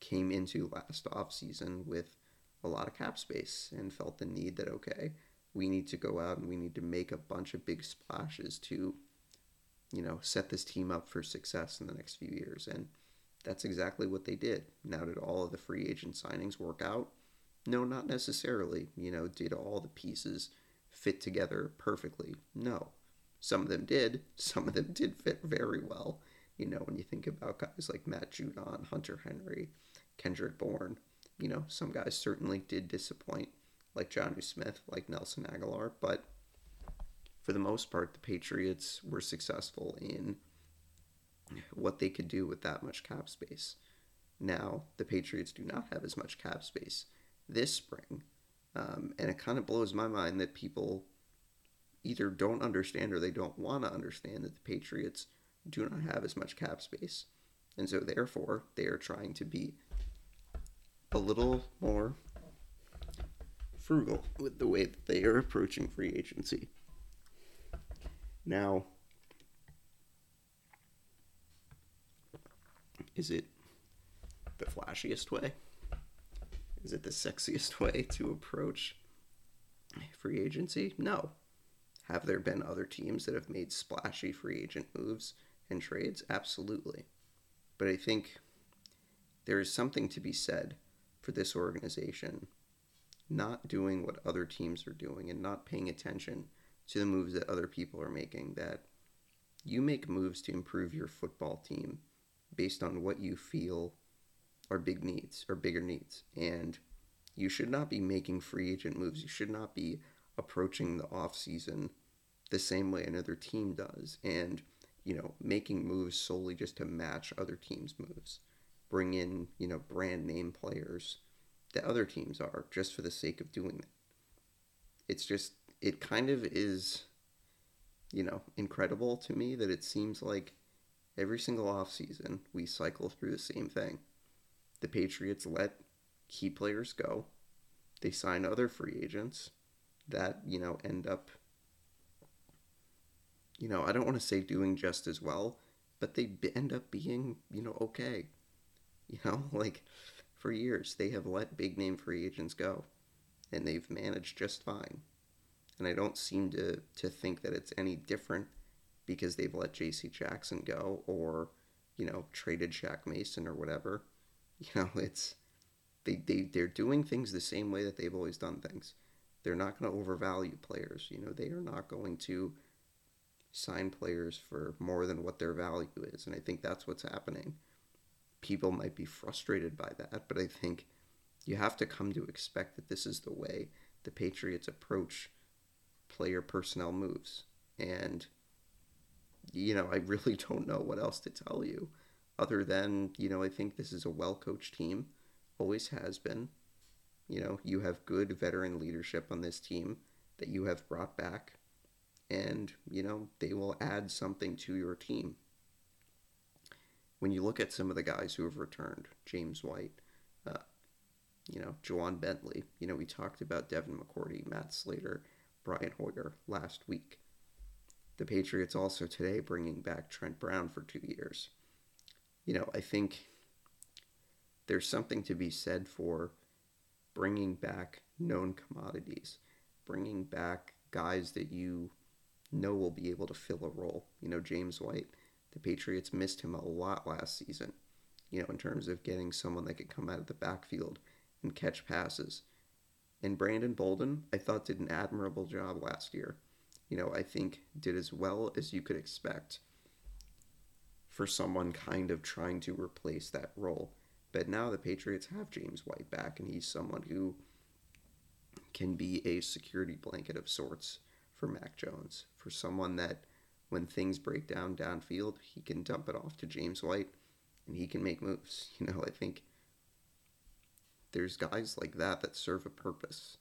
came into last offseason with a lot of cap space and felt the need that, okay, we need to go out and we need to make a bunch of big splashes to, you know, set this team up for success in the next few years. And that's exactly what they did. Now, did all of the free agent signings work out? No, not necessarily. You know, did all the pieces fit together perfectly? No. Some of them did. *laughs* Some of them did fit very well. You know, when you think about guys like Matt Judon, Hunter Henry, Kendrick Bourne, you know, some guys certainly did disappoint, like Jonnu Smith, like Nelson Agholor, but for the most part, the Patriots were successful in what they could do with that much cap space. Now, the Patriots do not have as much cap space this spring, um, and it kind of blows my mind that people either don't understand or they don't want to understand that the Patriots do not have as much cap space. And so, therefore, they are trying to be a little more frugal with the way that they are approaching free agency. Now, is it the flashiest way? Is it the sexiest way to approach free agency? No. Have there been other teams that have made splashy free agent moves and trades? Absolutely. But I think there is something to be said for this organization not doing what other teams are doing and not paying attention to the moves that other people are making that you make moves to improve your football team based on what you feel are big needs or bigger needs. And you should not be making free agent moves. You should not be approaching the off season the same way another team does. And you know making moves solely just to match other teams moves. Bring in, you know, brand name players that other teams are just for the sake of doing that. It's just, it kind of is, you know, incredible to me that it seems like every single offseason we cycle through the same thing. The Patriots let key players go, they sign other free agents that, you know, end up, you know, I don't want to say doing just as well, but they end up being, you know, okay. You know, *laughs* like for years they have let big name free agents go and they've managed just fine. And I don't seem to, to think that it's any different because they've let JC Jackson go or, you know, traded Shaq Mason or whatever. *laughs* You know, it's they, they they're doing things the same way that they've always done things. They're not going to overvalue players. You know, they are not going to sign players for more than what their value is. And I think that's what's happening people might be frustrated by that, but I think you have to come to expect that this is the way the Patriots approach player personnel moves. And, you know, I really *laughs* don't know what else to tell you other than, you know, I think this is a well coached team, always has been. You know, you have good veteran leadership on this team that you have brought back, and, you know, they will add something to your team when you look at some of the guys who have returned, James White, uh, you know, Ja'Whaun Bentley, you know, we talked about Devin McCourty, Matt Slater, Brian Hoyer last week. The Patriots also today bringing back Trent Brown for two years. You know, I think there's something to be said for bringing back known commodities, bringing back guys that you know will be able to fill a role. You know, James White the Patriots missed him a lot last season, you know, in terms of getting someone that could come out of the backfield and catch passes. And Brandon Bolden, I thought, did an admirable job last year. You know, I think did as well as you could expect for someone kind of trying to replace that role. But now the Patriots have James White back, and he's someone who can be a security blanket of sorts for Mac Jones, for someone that when things break down downfield, he can dump it off to James White and he can make moves. *laughs* You know, I think there's guys like that that serve a purpose.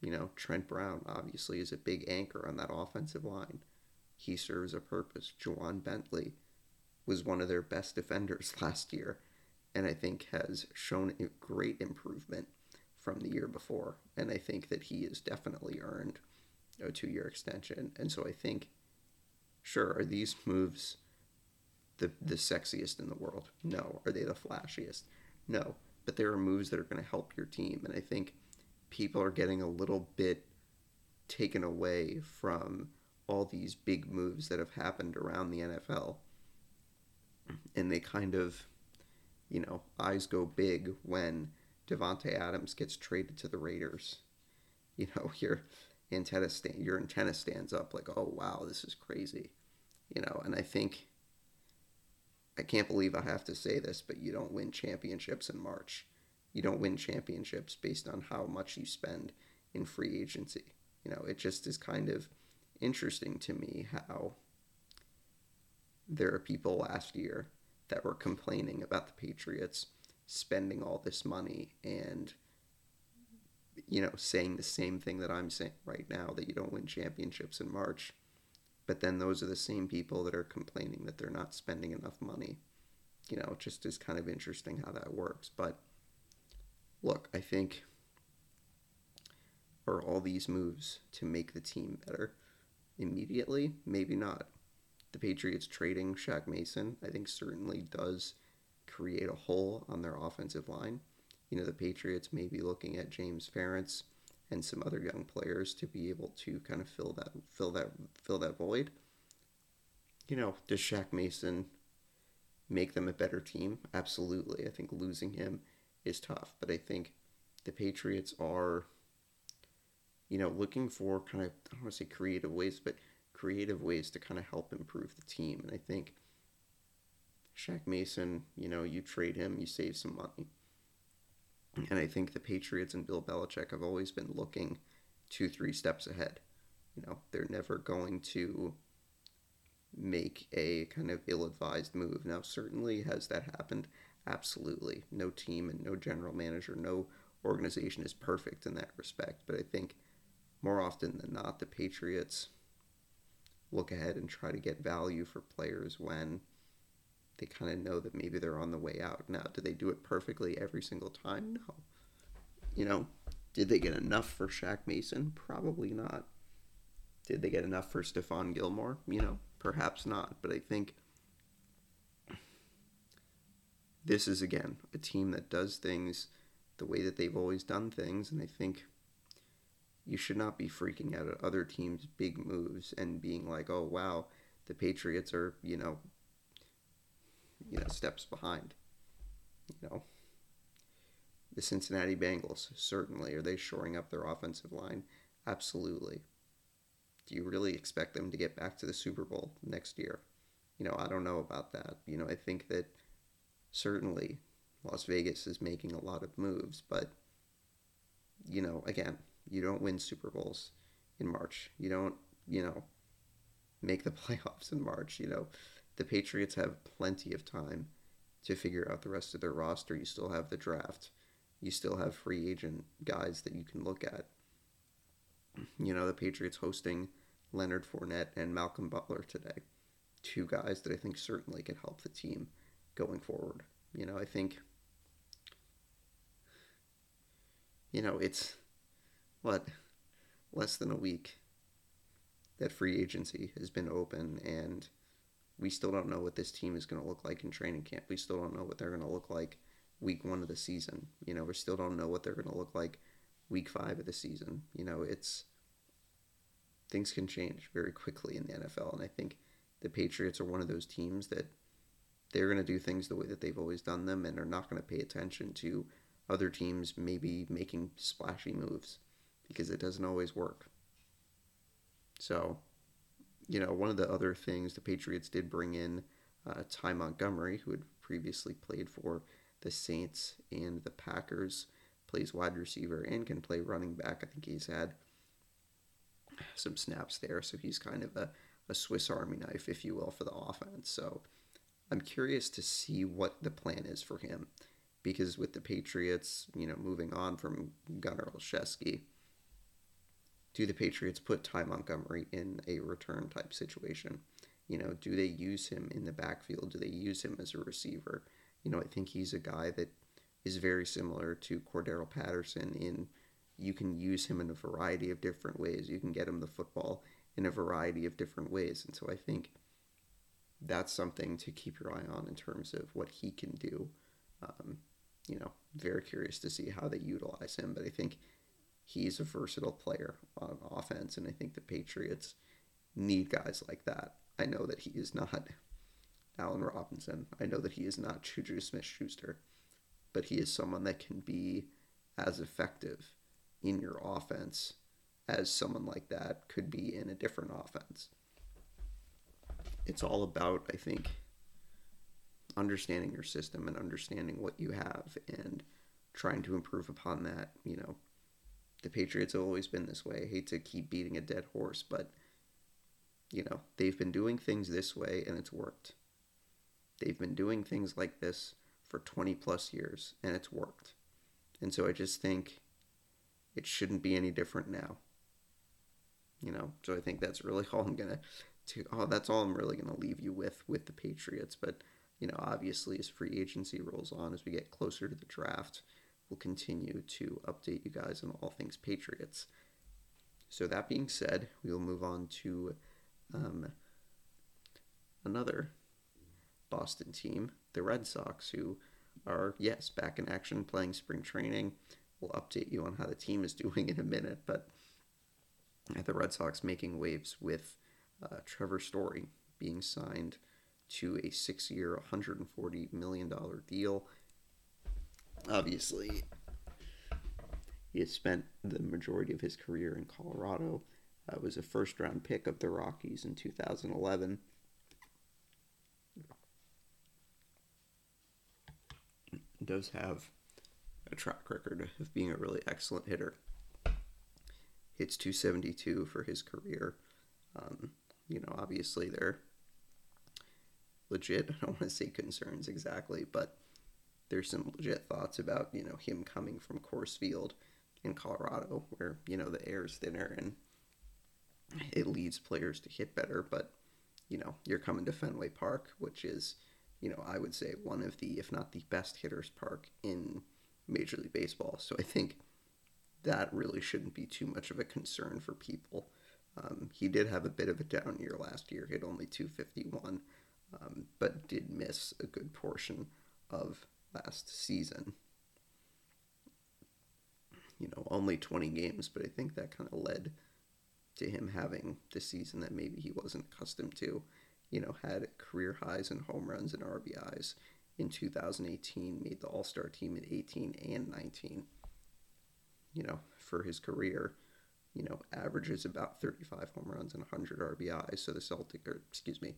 You know, Trent Brown obviously is a big anchor on that offensive line. He serves a purpose. Ja'Whaun Bentley was one of their best defenders *laughs* last year and I think has shown a great improvement from the year before. And I think that he has definitely earned a two year extension. And so I think sure, are these moves the the sexiest in the world? No. Are they the flashiest? No. But there are moves that are going to help your team, and I think people are getting a little bit taken away from all these big moves that have happened around the NFL. And they kind of, you know, eyes go big when Davante Adams gets traded to the Raiders. You know, *laughs* your antenna stand your antenna stands up like, oh wow, this is crazy. You know, and I think I can't believe I have to say this, but you don't win championships in March. You don't win championships based on how much you spend in free agency. You know, it just is kind of interesting to me how there are people last year that were complaining about the Patriots spending all this money and you know saying the same thing that I'm saying right now that you don't win championships in March but then those are the same people that are complaining that they're not spending enough money you know it just is kind of interesting how that works but look I think are all these moves to make the team better immediately? Maybe not. The Patriots trading Shaq Mason, I think, certainly does create a hole on their offensive line. You know, the Patriots may be looking at James Ferentz and some other young players to be able to kind of fill that fill that fill that void. You know, does Shaq Mason make them a better team? Absolutely. I think losing him is tough, but I think the Patriots are you know, looking for kind of, I don't want to say creative ways, but creative ways to kind of help improve the team. And I think Shaq Mason, you know, you trade him, you save some money. And I think the Patriots and Bill Belichick have always been looking two, three steps ahead. You know, they're never going to make a kind of ill advised move. Now, certainly has that happened? Absolutely. No team and no general manager, no organization is perfect in that respect. But I think more often than not, the Patriots look ahead and try to get value for players when they kind of know that maybe they're on the way out. Now, do they do it perfectly every single time? No. You know, did they get enough for Shaq Mason? Probably not. Did they get enough for Stephon Gilmore? You know, perhaps not. But I think this is, again, a team that does things the way that they've always done things. And I think you should not be freaking out at other teams' big moves and being like, "Oh wow, the Patriots are you know, you know steps behind." You know, the Cincinnati Bengals certainly are they shoring up their offensive line? Absolutely. Do you really expect them to get back to the Super Bowl next year? You know, I don't know about that. You know, I think that certainly Las Vegas is making a lot of moves, but you know, again, you don't win Super Bowls in March. You don't, you know, make the *laughs* playoffs in March. You know, the Patriots have plenty of time to figure out the rest of their roster. You still have the draft. You still have free agent guys that you can look at. You know, the Patriots hosting Leonard Fournette and Malcolm Butler today. Two guys that I think certainly could help the team going forward. You know, I think, you know, it's what less than a week that free agency has been open and we still don't know what this team is going to look like in training camp. We still don't know what they're going to look like week 1 of the season. You know, we still don't know what they're going to look like week 5 of the season. You know, it's things can change very quickly in the NFL and I think the Patriots are one of those teams that they're going to do things the way that they've always done them and are not going to pay attention to other teams maybe making splashy moves because it doesn't always work. So, you know, one of the other things the Patriots did bring in uh, Ty Montgomery, who had previously played for the Saints and the Packers, plays wide receiver and can play running back. I think he's had some snaps there, so he's kind of a, a Swiss Army knife, if you will, for the offense. So I'm curious to see what the plan is for him because with the Patriots, you know, moving on from Gunnar Olszewski, do the Patriots put Ty Montgomery in a return type situation? You know, do they use him in the backfield? Do they use him as a receiver? You know, I think he's a guy that is very similar to Cordarrelle Patterson in you can use him in a variety of different ways. You can get him the football in a variety of different ways. And so I think that's something to keep your eye on in terms of what he can do. Um, you know, very curious to see how they utilize him, but I think he's a versatile player on offense, and I think the Patriots need guys like that. I know that he is not *laughs* Allen Robinson. I know that he is not Juju Smith Schuster, but he is someone that can be as effective in your offense as someone like that could be in a different offense. It's all about, I think, understanding your system and understanding what you have and trying to improve upon that. You know, the Patriots have always been this way. I hate to keep beating a dead horse, but you know, they've been doing things this way and it's worked. They've been doing things like this for 20 plus years and it's worked. And so I just think it shouldn't be any different now. You know, so I think that's really *laughs* all I'm gonna. To, oh, that's all I'm really gonna leave you with with the Patriots. But you know, obviously, as free agency rolls on, as we get closer to the draft, we'll continue to update you guys on all things Patriots. So that being said, we will move on to um, another Boston team, the Red Sox, who are yes back in action playing spring training. We'll update you on how the team is *laughs* doing in a minute, but the Red Sox making waves with uh, Trevor Story being signed to a six-year, $140 million deal. Obviously, he has spent the majority of his career in Colorado. Uh, was a first-round pick of the Rockies in 2011. Does have a track record of being a really excellent hitter. Hits 272 for his career. Um, you know, obviously they're legit. *laughs* I don't want to say concerns exactly, but there's some legit thoughts about you know him coming from Coors Field in Colorado, where you know the air is thinner and it leads players to hit better. But you know you're coming to Fenway Park, which is you know I would say one of the if not the best hitters park in Major League Baseball. So I think that really shouldn't be too much of a concern for people. Um, he did have a bit of a down year last year, hit only 251, um, but did miss a good portion of last season. You know, only 20 games, but I think that kind of led to him having the season that maybe he wasn't accustomed to. You know, had career highs in home runs and RBIs in 2018, made the All Star team in 18 and 19. You know, for his career, you know, averages about 35 home runs and 100 RBIs. So the Celtic, or excuse me,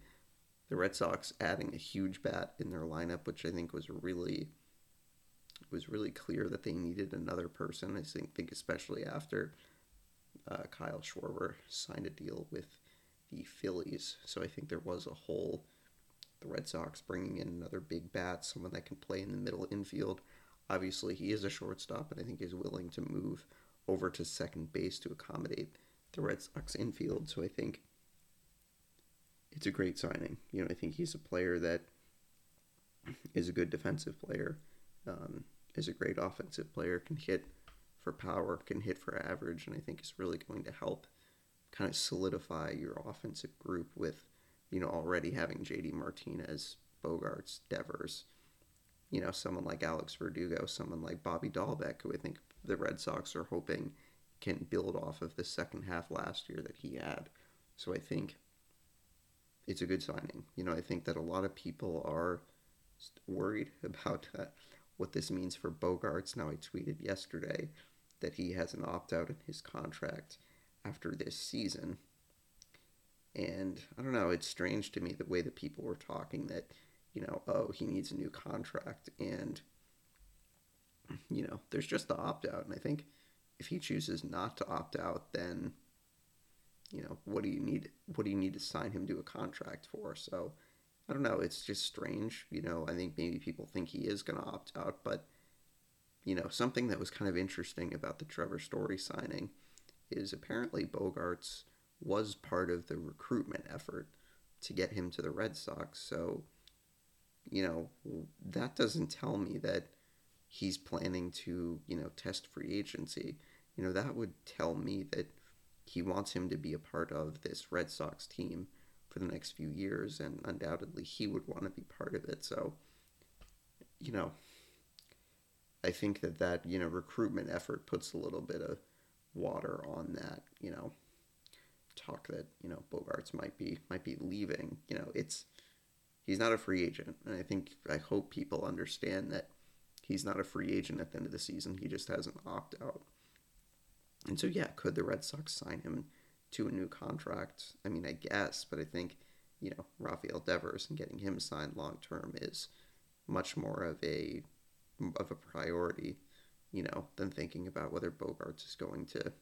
the Red Sox adding a huge bat in their lineup, which I think was really was really clear that they needed another person. I think, think especially after uh, Kyle Schwarber signed a deal with the Phillies. So I think there was a hole. The Red Sox bringing in another big bat, someone that can play in the middle infield. Obviously, he is a shortstop, and I think he's willing to move over to second base to accommodate the Red Sox infield. So I think it's a great signing. You know, I think he's a player that is a good defensive player, um, is a great offensive player, can hit for power, can hit for average, and I think is really going to help kind of solidify your offensive group with, you know, already having JD Martinez, Bogaerts, Devers, you know, someone like Alex Verdugo, someone like Bobby Dalbec, who I think the Red Sox are hoping can build off of the second half last year that he had. So I think it's a good signing. You know, I think that a lot of people are worried *laughs* about uh, what this means for Bogaerts. Now, I tweeted yesterday that he has an opt out in his contract after this season. And I don't know, it's strange to me the way that people were talking that, you know, oh, he needs a new contract. And, you know, there's just the opt out. And I think if he chooses not to opt out, then you know, what do you need? What do you need to sign him to a contract for? So, I don't know. It's just strange. You know, I think maybe people think he is going to opt out, but you know, something that was kind of interesting about the Trevor Story signing is apparently Bogaerts was part of the recruitment effort to get him to the Red Sox. So, you know, that doesn't tell me that he's planning to, you know, test free agency. You know, that would tell me that he wants him to be a part of this Red Sox team for the next few years, and undoubtedly he would want to be part of it. So, you know, I think that that you know recruitment effort puts a little bit of water on that. You know, talk that you know Bogaerts might be might be leaving. You know, it's he's not a free agent, and I think I hope people understand that he's not a free agent at the end of the season. He just has an opt out. And so, yeah, could the Red Sox sign him to a new contract? I mean, I guess, but I think you know Rafael Devers and getting him signed long term is much more of a of a priority, you know, than thinking about whether Bogaerts is going to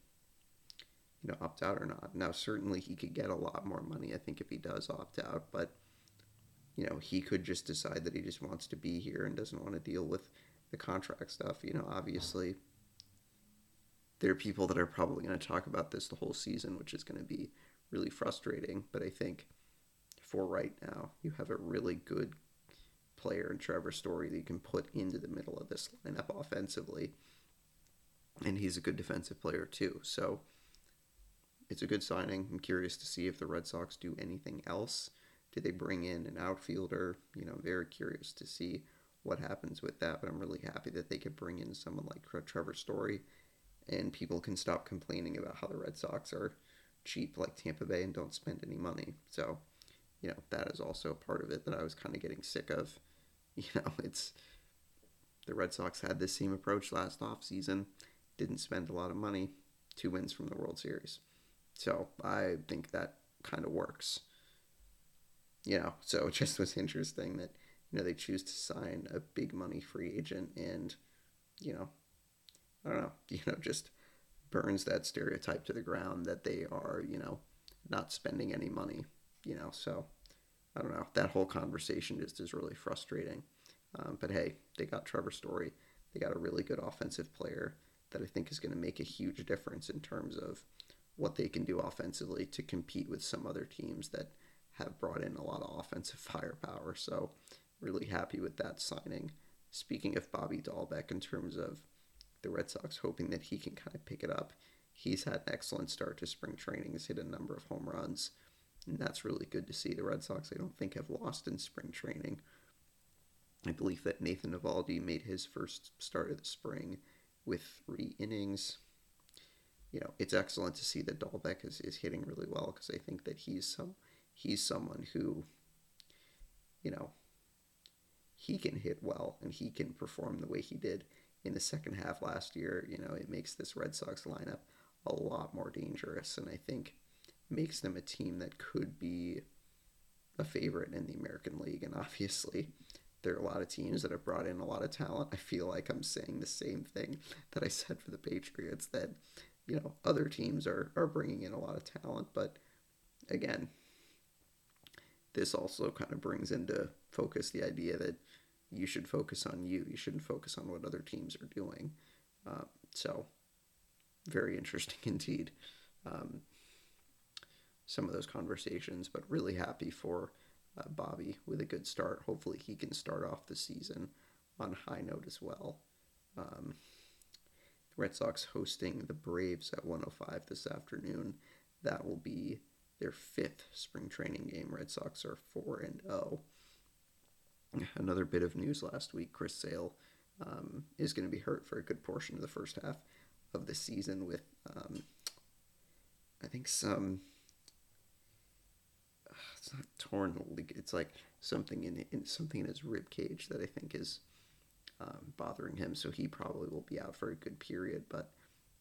you know opt out or not. Now, certainly he could get a lot more money, I think, if he does opt out, but you know he could just decide that he just wants to be here and doesn't want to deal with the contract stuff. You know, obviously there are people that are probably going to talk about this the whole season, which is going to be really frustrating. But I think for right now, you have a really good player in Trevor Story that you can put into the middle of this lineup offensively. And he's a good defensive player too. So it's a good signing. I'm curious to see if the Red Sox do anything else. Do they bring in an outfielder? You know, very curious to see what happens with that. But I'm really happy that they could bring in someone like Trevor Story and people can stop complaining about how the Red Sox are cheap like Tampa Bay and don't spend any money. So, you know, that is also part of it that I was kind of getting sick of. *laughs* You know, it's the Red Sox had this same approach last off season, didn't spend a lot of money, two wins from the World Series. So, I think that kind of works. You know, so it just was interesting that, you know, they choose to sign a big money free agent and, you know, I don't know, *laughs* you know, just burns that stereotype to the ground that they are, you know, not spending any money, you know. So I don't know. That whole conversation just is really frustrating. Um, but hey, they got Trevor Story. They got a really good offensive player that I think is going to make a huge difference in terms of what they can do offensively to compete with some other teams that have brought in a lot of offensive *laughs* firepower. So really happy with that signing. Speaking of Bobby Dalbec in terms of the Red Sox, hoping that he can kind of pick it up. He's had an excellent start to spring training. He's hit a number of home runs, and that's really good to see. The Red Sox, I don't think, have lost in spring training. I believe that Nathan Eovaldi made his first start of the spring with three innings. You know, it's excellent to see that Dalbec is, is hitting really well because I think that he's some he's someone who, you know, he can hit well and he can perform the way he did in the second half last year, you know, it makes this Red Sox lineup a lot more dangerous, and I think makes them a team that could be a favorite in the American League. And obviously, there are a lot of teams that have brought in a lot of talent. I feel like I'm saying the same thing that I said for the Patriots that, you know, other teams are, are bringing in a lot of talent. But again, this also kind of brings into focus the idea that you should focus on you. You shouldn't focus on what other teams are doing. Uh, so, very interesting *laughs* indeed. Um, some of those conversations, but really happy for uh, Bobby with a good start. Hopefully, he can start off the season on high note as well. Um, the Red Sox hosting the Braves at 105 this afternoon. That will be their fifth spring training game. Red Sox are 4 and 0 another bit of news last week Chris Sale um, is going to be hurt for a good portion of the first half of the season with, um, I think, some. Uh, it's not torn. It's like something in, in something in his rib cage that I think is um, bothering him. So he probably will be out for a good period, but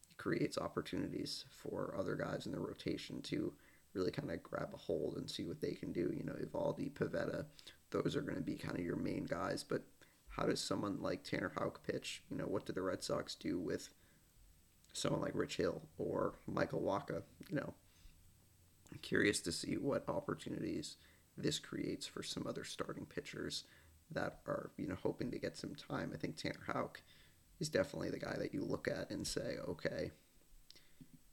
it creates opportunities for other guys in the rotation to really kind of grab a hold and see what they can do. You know, Eovaldi, Pivetta, those are going to be kind of your main guys. But how does someone like Tanner Houck pitch? You know, what do the Red Sox do with someone like Rich Hill or Michael Wacha? You know, I'm curious to see what opportunities this creates for some other starting pitchers that are, you know, hoping to get some time. I think Tanner Houck is definitely the guy that you look at and say, okay,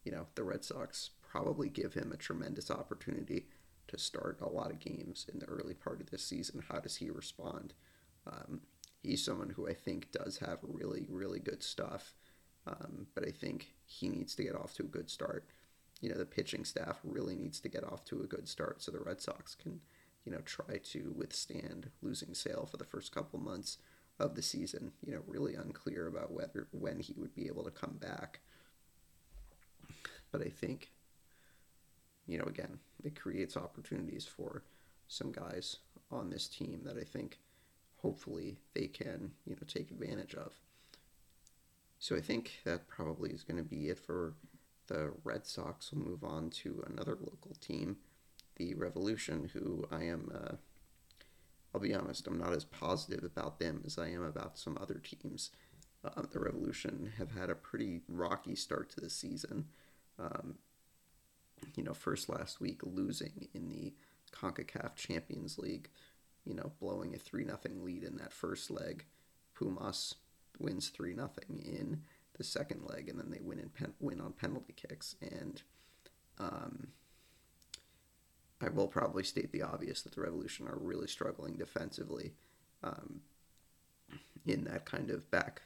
you know, the Red Sox probably give him a tremendous opportunity to start a lot of games in the early part of this season. How does he respond? Um, he's someone who I think does have really, really good stuff, um, but I think he needs to get off to a good start. you know, the pitching staff really needs to get off to a good start so the Red Sox can, you know, try to withstand losing Sale for the first couple months of the season. You know, really unclear about whether when he would be able to come back. But I think, you know, again, it creates opportunities for some guys on this team that I think hopefully they can, you know, take advantage of. So I think that probably is going to be it for the Red Sox. We'll move on to another local team, the Revolution, who I am, uh, I'll be honest, I'm not as positive about them as I am about some other teams. Uh, the Revolution have had a pretty rocky start to the season. Um, you know, first last week losing in the CONCACAF Champions League, you know, blowing a 3 0 lead in that first leg. Pumas wins 3 0 in the second leg, and then they win in pen, win on penalty kicks. And um, I will probably state the obvious that the Revolution are really struggling defensively um, in that kind of back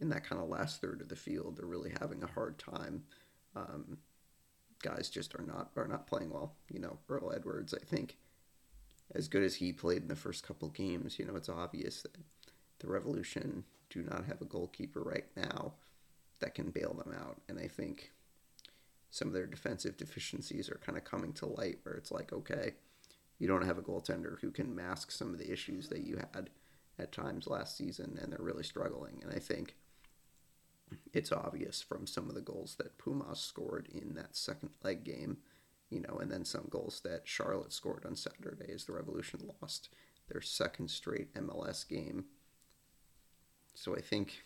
in that kind of last third of the field. They're really having a hard time. Um, guys just are not are not playing well. You know, Earl Edwards, I think, as good as he played in the first couple games, you know, it's obvious that the Revolution do not have a goalkeeper right now that can bail them out. And I think some of their defensive deficiencies are kind of coming to light where it's like, okay, you don't have a goaltender who can mask some of the issues that you had at times last season, and they're really struggling. And I think it's obvious from some of the goals that Pumas scored in that second leg game, you know, and then some goals that Charlotte scored on Saturday as the Revolution lost their second straight MLS game. So I think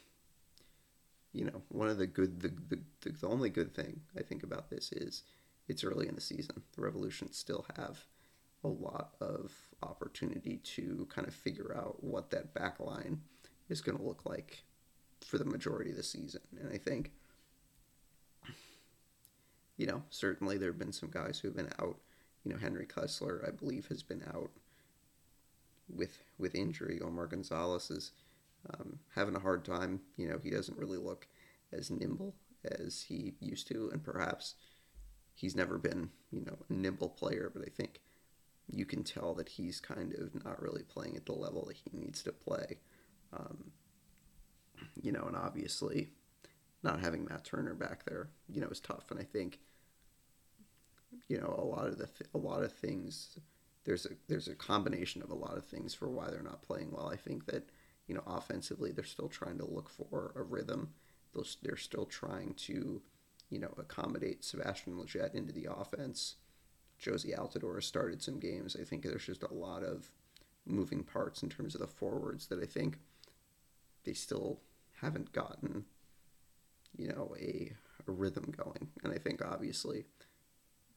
you know, one of the good, the, the, the only good thing I think about this is it's early in the season. The Revolution still have a lot of opportunity to kind of figure out what that back line is going to look like for the majority of the season. And I think, you know, certainly there have been some guys who have been out. You know, Henry Kessler, I believe, has been out with with injury. Omar Gonzalez is um, having a hard time. You know, he doesn't really look as nimble as he used to, and perhaps he's never been, you know, a nimble player. But I think you can tell that he's kind of not really playing at the level that he needs to play. Um, you know, and obviously, not having Matt Turner back there, you know, is tough. And I think, you know, a lot of the th- a lot of things. There's a there's a combination of a lot of things for why they're not playing well. I think that you know, offensively, they're still trying to look for a rhythm. They're still trying to, you know, accommodate Sebastian Lletget into the offense. Jozy Altidore started some games. I think there's just a lot of moving parts in terms of the forwards that I think they still haven't gotten, you know, a, a rhythm going. And I think obviously,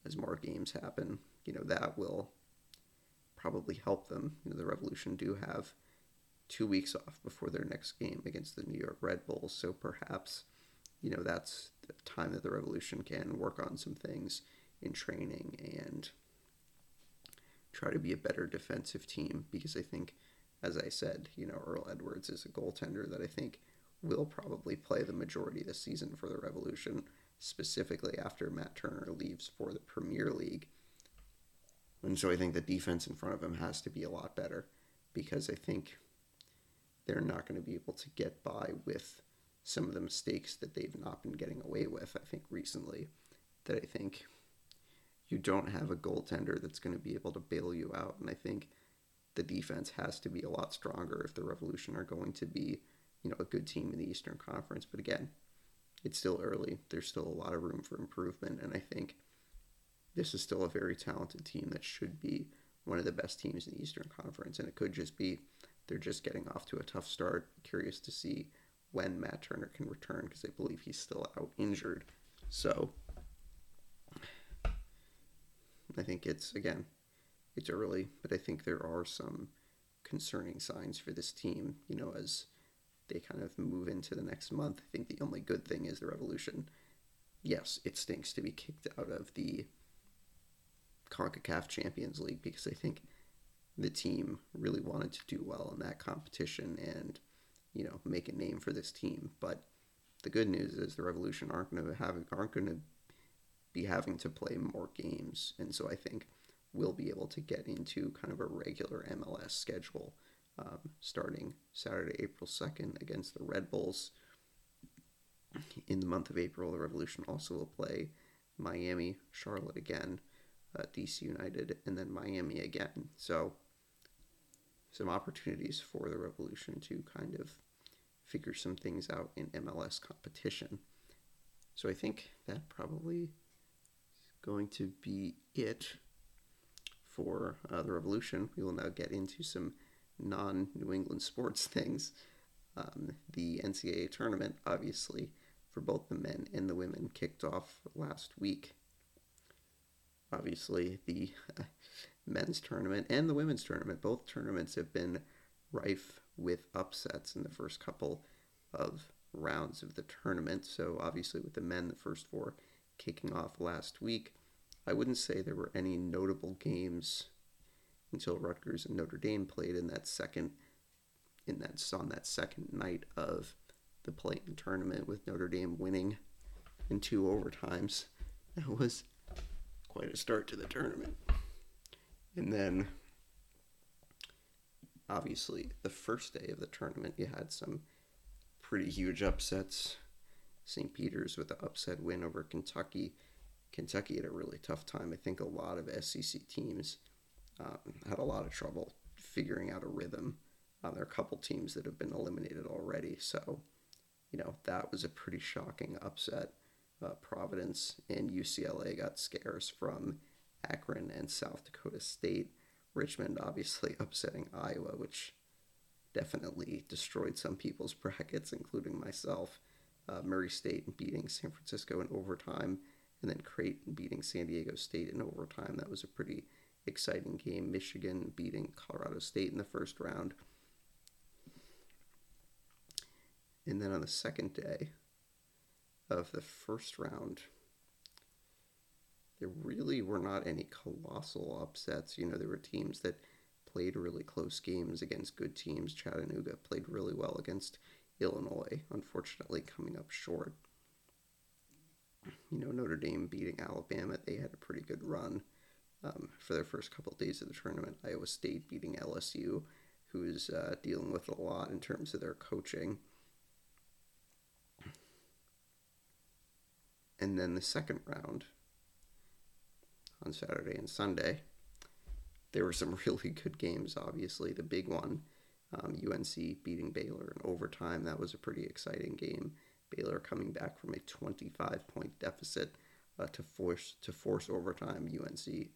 as more games happen, you know, that will probably help them. You know, the Revolution do have two weeks off before their next game against the New York Red Bulls. So perhaps, you know, that's the time that the Revolution can work on some things in training and try to be a better defensive team because I think, as I said, you know, Earl Edwards is a goaltender that I think will probably play the majority of the season for the Revolution, specifically after Matt Turner leaves for the Premier League. And so I think the defense in front of him has to be a lot better because I think they're not going to be able to get by with some of the mistakes that they've not been getting away with. I think recently that I think you don't have a goaltender that's going to be able to bail you out. And I think the defense has to be a lot stronger if the Revolution are going to be, you know, a good team in the Eastern Conference. But again, it's still early. There's still a lot of room for improvement. And I think this is still a very talented team that should be one of the best teams in the Eastern Conference. And it could just be they're just getting off to a tough start. Curious to see when Matt Turner can return because I believe he's still out injured. So I think it's again, it's early, but I think there are some concerning signs for this team. You know, as they kind of move into the next month. I think the only good thing is the Revolution. Yes, it stinks to be kicked out of the CONCACAF Champions League because I think the team really wanted to do well in that competition and you know make a name for this team. But the good news is the Revolution aren't going to have aren't going to be having to play more games. And so I think we'll be able to get into kind of a regular MLS schedule um, starting Saturday, April 2nd against the Red Bulls. In the month of April, the Revolution also will play Miami, Charlotte again, uh, DC United, and then Miami again. So, some opportunities for the Revolution to kind of figure some things out in MLS competition. So, I think that probably is going to be it for uh, the Revolution. We will now get into some non New England sports things. Um, the NCAA tournament, obviously, for both the men and the women, kicked off last week. Obviously, the *laughs* men's tournament and the women's tournament, both tournaments have been rife with upsets in the first couple of rounds of the tournament. So, obviously, with the men, the first four kicking off last week, I wouldn't say there were any notable games until Rutgers and Notre Dame played in that second in that on that second night of the play-in tournament with Notre Dame winning in two overtimes. That was quite a start to the tournament. And then obviously the first day of the tournament you had some pretty huge upsets. St. Peter's with the upset win over Kentucky. Kentucky had a really tough time. I think a lot of SEC teams um, had a lot of trouble figuring out a rhythm. Um, there are a couple teams that have been eliminated already, so you know that was a pretty shocking upset. Uh, Providence and UCLA got scares from Akron and South Dakota State. Richmond obviously *laughs* upsetting Iowa, which definitely destroyed some people's *laughs* brackets, including myself. Uh, Murray State beating San Francisco in overtime, and then Creighton beating San Diego State in overtime. That was a pretty exciting game. Michigan beating Colorado State in the first round. And then on the second day of the first round, there really were not any colossal upsets. You know, there were teams that played really close games against good teams. Chattanooga played really well against Illinois, unfortunately coming up short. You know, Notre Dame beating Alabama, they had a pretty good run um, for their first couple of days of the tournament. Iowa State beating LSU, who is uh, dealing with a lot in terms of their coaching. And then the second round on Saturday and Sunday, there were some *laughs* really good games, obviously. The big one, um, UNC beating Baylor in overtime, that was a pretty exciting game. Baylor coming back from a 25 point deficit uh, to force to force overtime. UNC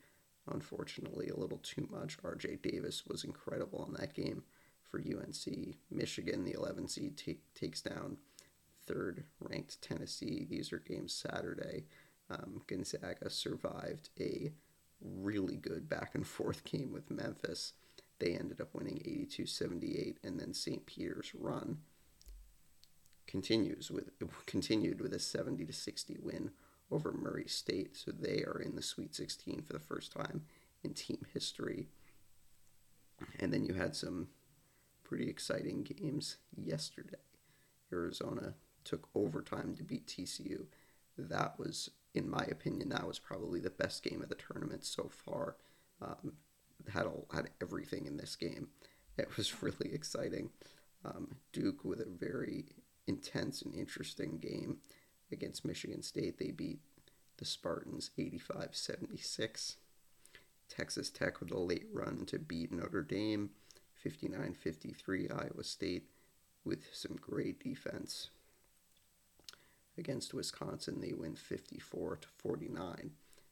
unfortunately a little too much. RJ Davis was incredible in that game for UNC. Michigan, the 11 seed, take, takes down third ranked Tennessee. These are games Saturday. Um, Gonzaga survived a really good back and forth *laughs* game with Memphis. They ended up winning 82 78, and then St. Peter's run continues with continued with a 70 to 60 win over Murray State. So they are in the Sweet 16 for the first time in team history. And then you had some pretty exciting games yesterday. Arizona took overtime to beat TCU. That was, in my opinion, that was probably the best game of the tournament so far. Um, had all, had everything in this game. It was *laughs* really exciting. Um, Duke with a very intense and interesting game against Michigan State. They beat the Spartans 85 76. Texas Tech with a late run to beat Notre Dame 59 53. Iowa State with some great defense. Against Wisconsin, they win 54 to 49.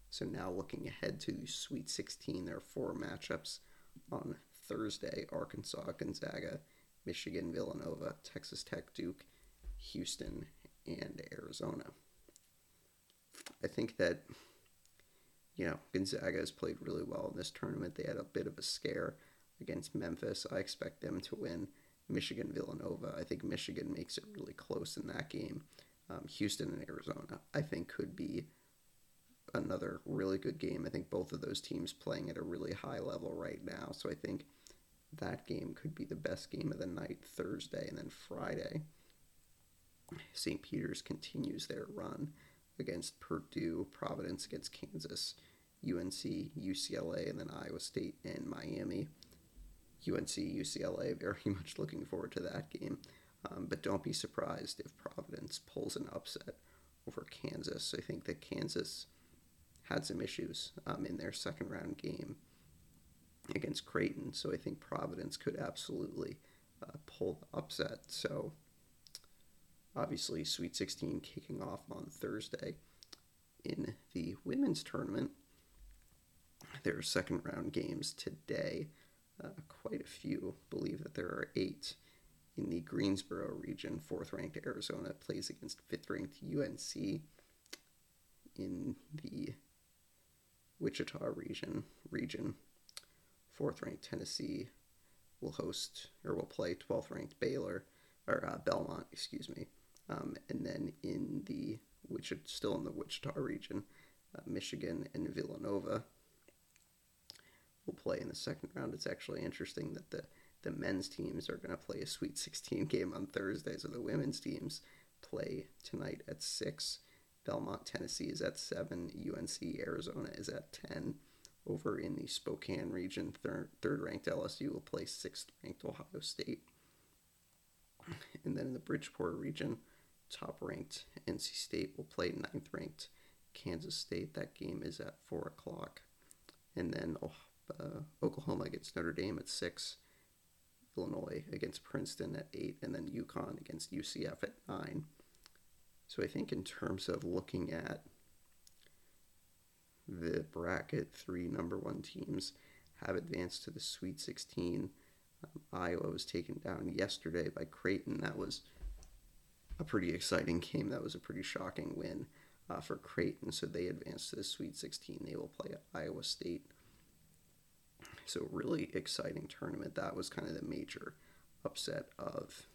So now looking ahead to Sweet 16, there are four matchups on Thursday Arkansas, Gonzaga, Michigan, Villanova, Texas Tech, Duke, Houston, and Arizona. I think that, you know, Gonzaga has played really well in this tournament. They had a bit of a scare against Memphis. I expect them to win. Michigan, Villanova. I think Michigan makes it really close in that game. Um, Houston and Arizona, I think, could be another really good game. I think both of those teams playing at a really high level right now. So I think that game could be the best game of the night Thursday and then Friday. St. Peter's continues their run against Purdue, Providence against Kansas, UNC, UCLA, and then Iowa State and Miami. UNC, UCLA, *laughs* very much looking forward to that game. Um, but don't be surprised if Providence pulls an upset over Kansas. I think that Kansas had some issues um, in their second round game against Creighton, so I think Providence could absolutely uh, pull the upset. So obviously, Sweet 16 kicking off on Thursday. In the women's tournament, there are second round games today. Uh, quite a few. Believe that there are eight in the Greensboro region. Fourth ranked Arizona plays against fifth ranked UNC. In the Wichita region, region, fourth ranked Tennessee will host or will play 12th ranked Baylor or uh, Belmont, excuse me. Um, and then in the which are still in the Wichita region, uh, Michigan and Villanova will play in the second round. It's actually interesting that the the men's teams are going to play a Sweet 16 game on Thursday, so the women's teams play tonight at six. Belmont, Tennessee is at seven. UNC Arizona is at ten. Over in the Spokane region, third, third ranked LSU will play sixth ranked Ohio State. And then in the Bridgeport region, top ranked NC State will play ninth ranked Kansas State. That game is at four o'clock. And then uh, Oklahoma gets Notre Dame at six. Illinois against Princeton at eight, and then UConn against UCF at nine. So I think in terms of looking at the bracket, three number one teams have advanced to the Sweet 16. Um, Iowa was taken down yesterday by Creighton. That was a pretty exciting game. That was a pretty shocking win uh, for Creighton. So they advanced to the Sweet 16. They will play Iowa State. So really exciting tournament. That was kind of the major upset of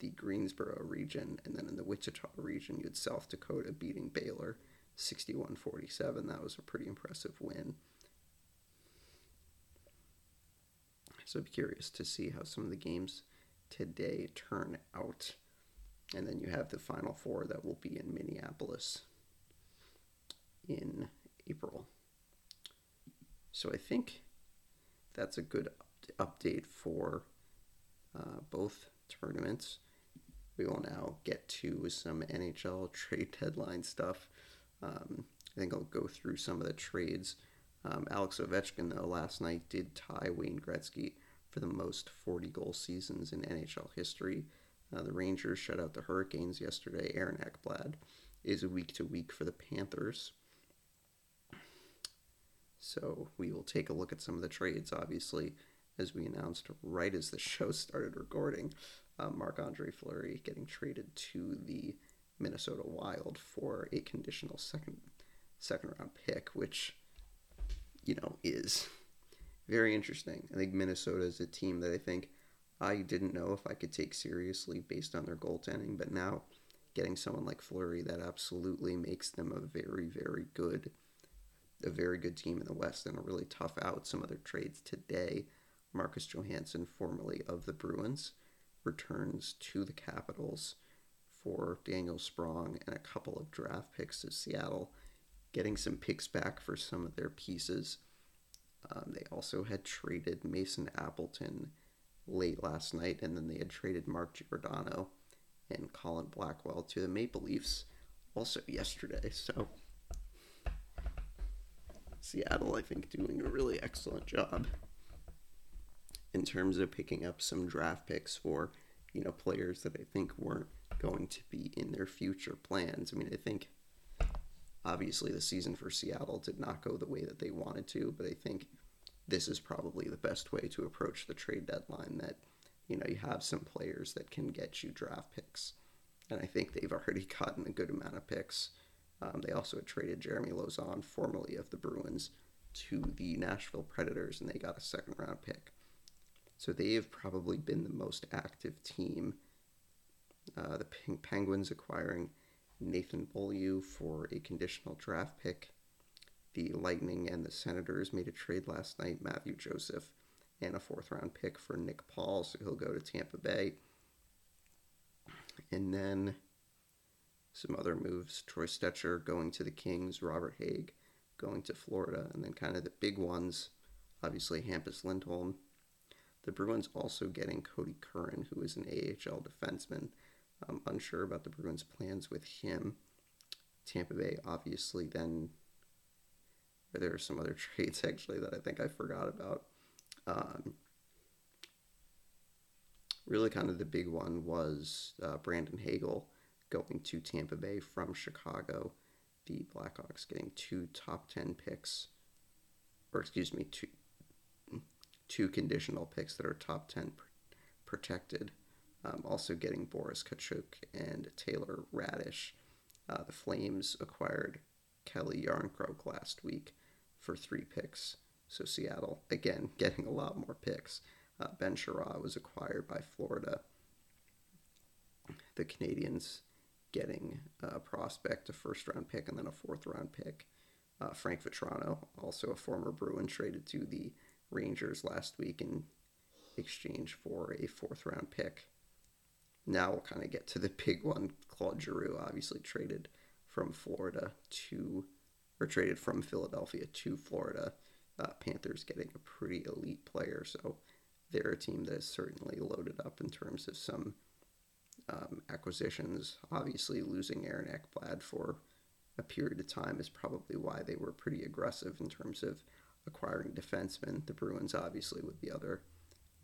the Greensboro region, and then in the Wichita region, you had South Dakota beating Baylor 61 47. That was a pretty impressive win. So I'm curious to see how some of the games today turn out. And then you have the Final Four that will be in Minneapolis in April. So I think that's a good update for uh, both tournaments. We will now get to some NHL *laughs* trade deadline stuff. Um, I think I'll go through some of the trades. Um, Alex Ovechkin, though, last night did tie Wayne Gretzky for the most 40 goal seasons in NHL history. Uh, the Rangers shut out the Hurricanes yesterday. Aaron Ekblad is a week to week for the Panthers. So we will take a look at some of the trades, obviously, as we announced right as the *laughs* show started recording. Uh, Marc Andre Fleury getting traded to the Minnesota Wild for a conditional second second round pick, which you know is very interesting. I think Minnesota is a team that I think I didn't know if I could take seriously based on their goaltending, but now getting someone like Fleury that absolutely makes them a very very good a very good team in the West and a really tough out. Some other trades today. Marcus Johansson, formerly of the Bruins, returns to the Capitals for Daniel Sprong and a couple of draft picks to Seattle, getting some picks back for some of their pieces. Um, they also had traded Mason Appleton late last night, and then they had traded Mark Giordano and Colin Blackwell to the Maple Leafs also yesterday. So Seattle, I think, doing a really excellent job in terms of picking up some draft picks for, you know, players that I think weren't going to be in their future plans. I mean, I think obviously the season for Seattle did not go the way that they wanted to, but I think this is probably the best way to approach the trade deadline that, you know, you have some players that can get you draft picks. And I think they've already *laughs* gotten a good amount of picks. Um, they also traded Jeremy Lauzon, formerly of the Bruins, to the Nashville Predators, and they got a second round pick. So they have probably been the most active team. Uh, the Penguins acquiring Nathan Beaulieu for a conditional draft pick. The Lightning and the Senators made a trade last night. Matthew Joseph and a fourth round pick for Nick Paul, so he'll go to Tampa Bay. And then some other moves. Troy Stecher going to the Kings, Robert Haig going to Florida, and then kind of the big ones, obviously Hampus Lindholm. The Bruins also getting Kodie Curran, who is an AHL defenseman. I'm unsure about the Bruins' plans with him. Tampa Bay, obviously, then there are some other *laughs* trades actually that I think I forgot about. Um, really, kind of the big one was uh, Brandon Hagel going to Tampa Bay from Chicago. The Blackhawks getting two top 10 picks, or excuse me, two, two conditional picks that are top 10 pr- protected. Um, also getting Boris Katchouk and Taylor Raddysh. Uh, the Flames acquired Calle Jarnkrok last week for three picks. So Seattle, again, *laughs* getting a lot more picks. Uh, ben Chiarot was acquired by Florida. The Canadiens getting a prospect, a first round pick, and then a fourth round pick. Uh, Frank Vatrano, also a former Bruin, traded to the Rangers last week in exchange for a fourth round pick. Now we'll kind of get to the big one. Claude Giroux, obviously traded from Florida to, or traded from Philadelphia to Florida. Uh, Panthers getting a pretty elite player, so they're a team that is certainly loaded up in terms of some um, acquisitions. Obviously, losing Aaron Ekblad for a period of time is probably why they were pretty aggressive in terms of acquiring defensemen. The Bruins, obviously, with the other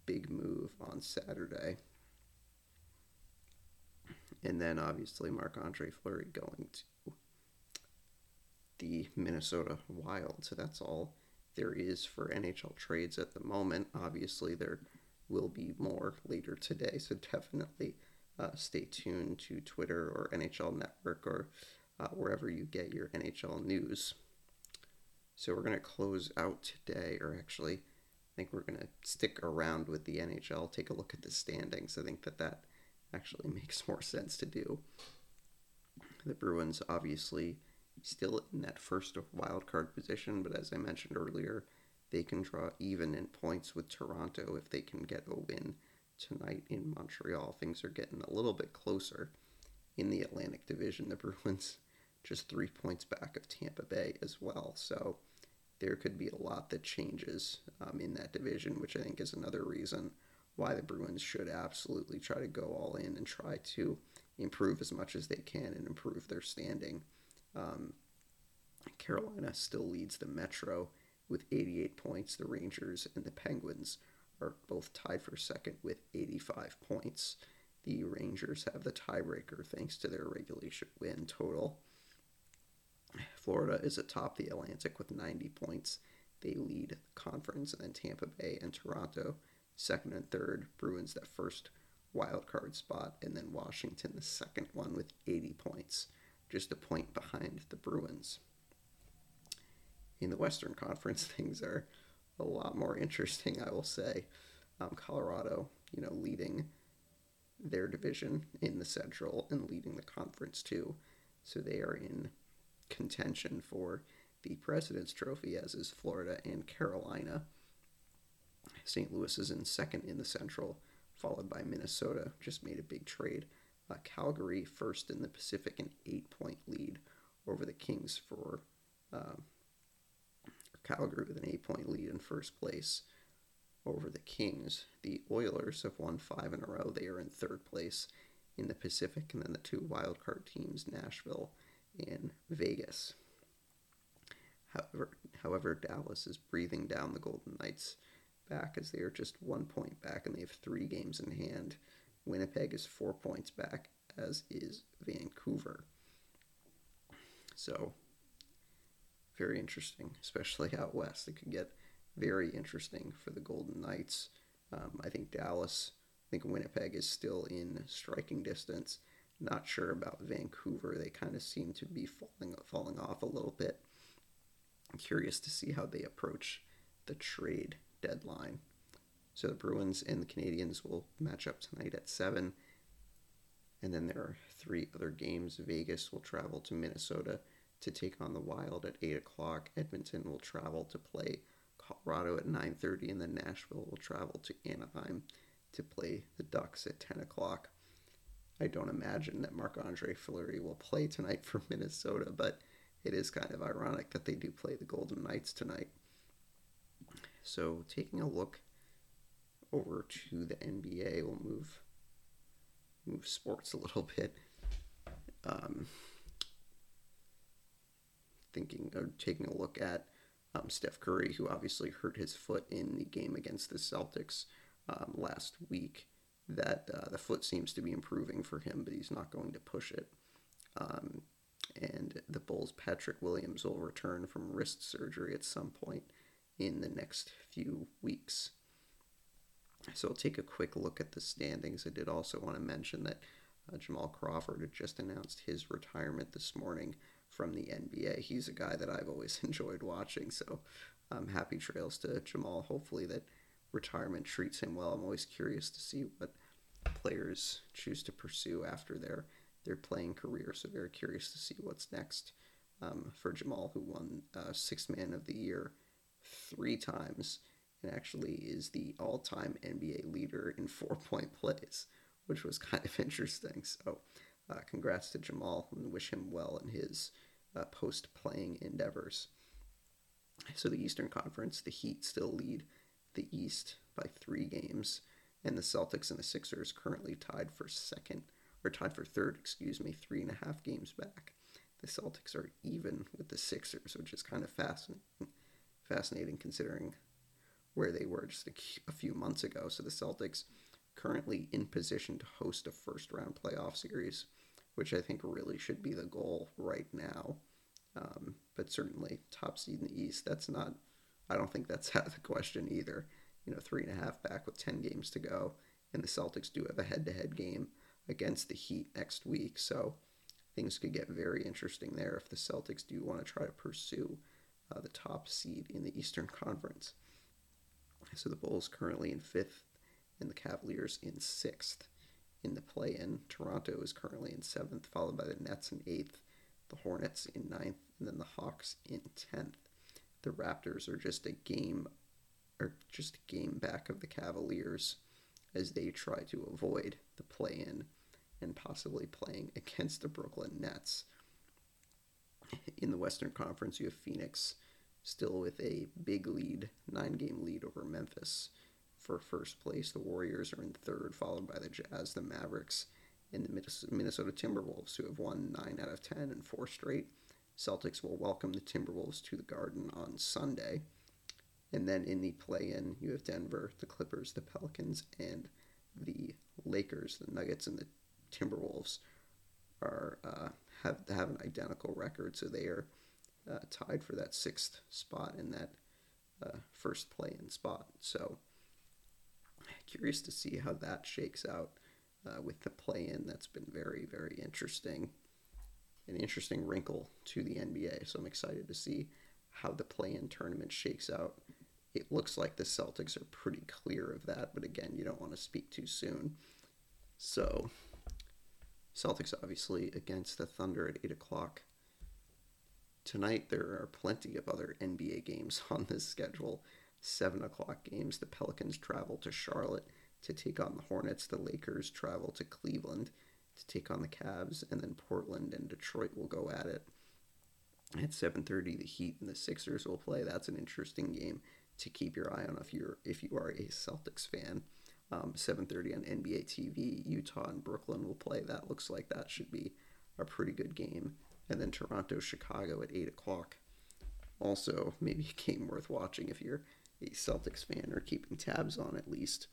big move on Saturday. And then, obviously, Marc Andre Fleury going to the Minnesota Wild. So that's all there is for NHL trades at the moment. Obviously, there will be more later today. So definitely uh, stay tuned to Twitter or NHL Network or uh, wherever you get your NHL news. So we're going to close out today, or actually, I think we're going to stick around with the NHL, take a look at the standings. I think that that actually makes more sense to do. The Bruins obviously still in that first wild card position, but as I mentioned earlier, they can draw even in points with Toronto if they can get a win tonight in Montreal. Things are getting a little bit closer in the Atlantic Division. The Bruins just three points back of Tampa Bay as well. So there could be a lot that changes um, in that division, which I think is another reason why the Bruins should absolutely try to go all in and try to improve as much as they can and improve their standing. Um, Carolina still leads the Metro with 88 points. The Rangers and the Penguins are both tied for second with 85 points. The Rangers have the tiebreaker thanks to their regulation win total. Florida is atop the Atlantic with 90 points. They lead the conference, and then Tampa Bay and Toronto, second and third. Bruins that first wild card spot, and then Washington, the second one with 80 points, just a point behind the Bruins. In the Western Conference, *laughs* things are a lot more interesting, I will say. Um, Colorado, you know, leading their division in the Central and leading the conference too. So they are in contention for the President's Trophy, as is Florida and Carolina. St. Louis is in second in the Central, followed by Minnesota, just made a big trade. Uh, Calgary first in the Pacific, an eight point lead over the Kings for uh, Calgary with an eight point lead in first place over the Kings. The Oilers have won five in a row. They are in third place in the Pacific, and then the two wildcard teams, Nashville and Vegas. However, however, Dallas is breathing down the Golden Knights back as they are just one point back and they have three games in hand. Winnipeg is four points back, as is Vancouver. So very interesting, especially *laughs* out west. It could get very interesting for the Golden Knights. Um, I think Dallas, I think Winnipeg is still in striking distance. Not sure about Vancouver. They kind of seem to be falling falling off a little bit. I'm curious to see how they approach the trade deadline. So the Bruins and the Canadiens will match up tonight at seven. And then there are three other games. Vegas will travel to Minnesota to take on the Wild at 8 o'clock. Edmonton will travel to play Colorado at 9.30, and then Nashville will travel to Anaheim to play the Ducks at 10 o'clock. I don't imagine that Marc Andre Fleury will play tonight for *laughs* Minnesota, but it is kind of ironic that they do play the Golden Knights tonight. So, taking a look over to the NBA, we'll move move sports a little *laughs* bit. Um, thinking or taking a look at um, Steph Curry, who obviously hurt his foot in the game against the Celtics um, last week. That uh, the foot seems to be improving for him, but he's not going to push it. Um, and the Bulls' Patrick Williams will return from wrist surgery at some point in the next few weeks. So I'll take a quick look at the standings. I did also want to mention that uh, Jamal Crawford had just announced his retirement this morning from the NBA. He's a guy that I've always *laughs* enjoyed watching, so um, happy trails to Jamal. Hopefully that retirement treats him well. I'm always curious to see what players choose to pursue after their their playing career. So very curious to see what's next um, for Jamal, who won uh, Sixth Man of the Year three times and actually is the all-time NBA leader in four-point plays, which was kind of *laughs* interesting. So, uh, congrats to Jamal and wish him well in his uh, post-playing endeavors. So the Eastern Conference, the Heat still lead the East by three games, and the Celtics and the Sixers currently tied for second, or tied for third, excuse me, three and a half games back. The Celtics are even with the Sixers, which is kind of fascinating, fascinating considering where they were just a, few months ago. So the Celtics currently in position to host a first round playoff series, which I think really should be the goal right now. Um, but certainly top seed in the East, that's not, I don't think that's *laughs* out of the question either. You know, three and a half back with 10 games to go. And the Celtics do have a head to head game against the Heat next week. So things could get very interesting there if the Celtics do want to try to pursue uh, the top seed in the Eastern Conference. So the Bulls currently in fifth, and the Cavaliers in sixth. In the play in, Toronto is currently in seventh, followed by the Nets in eighth, the Hornets in ninth, and then the Hawks in tenth. The Raptors are just a game or just a game back of the Cavaliers as they try to avoid the play in and possibly playing *laughs* against the Brooklyn Nets. In the Western Conference, you have Phoenix still with a big lead, nine game lead over Memphis. For first place, the Warriors are in third, followed by the Jazz, the Mavericks, and the Minnesota Timberwolves, who have won 9 out of 10 and 4 straight. Celtics will welcome the Timberwolves to the Garden on Sunday. And then in the play in, you have Denver, the Clippers, the Pelicans, and the Lakers. The Nuggets and the Timberwolves are uh, have have an identical record, so they are uh, tied for that sixth spot in that uh, first play in spot. So curious to see how that shakes out uh, with the play in. That's been very, very interesting. An interesting wrinkle to the NBA. So I'm excited to see how the play in tournament shakes out. It looks like the Celtics are pretty clear of that, but again, you don't want to speak too soon. So, Celtics obviously against the Thunder at 8 o'clock Tonight, there are plenty of other NBA games *laughs* on this schedule. 7 o'clock games. The Pelicans travel to Charlotte to take on the Hornets. The Lakers travel to Cleveland to take on the Cavs. And then Portland and Detroit will go at it. At 7.30, the Heat and the Sixers will play. That's an interesting game to keep your eye on if you're if you are a Celtics fan. Um, 7.30 on NBA TV, Utah and Brooklyn will play. That looks like that should be a pretty good game and then Toronto, Chicago at 8 o'clock. Also, maybe a game worth watching if you're a Celtics fan or keeping tabs on at least.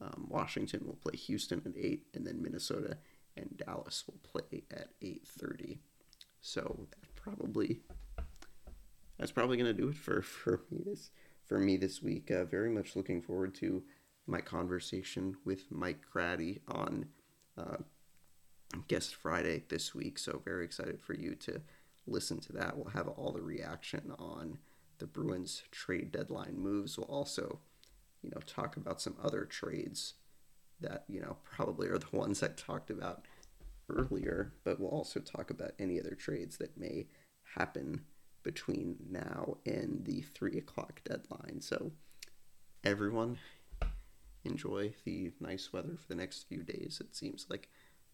Um, Washington will play Houston at 8, and then Minnesota and Dallas will play at 8.30. So that's probably that's probably going to do it for, *laughs* for me this for me this week. Uh, very much looking forward to my conversation with Mike Grady on uh, guest Friday this week. So very excited for you to listen to that. We'll have all the reaction on the Bruins trade deadline moves. We'll also, you know, talk about some other trades that, you know, probably are the *laughs* ones I talked about earlier, but we'll also talk about any other trades that may happen between now and the three o'clock deadline. So everyone enjoy the nice weather for the next few days. It seems like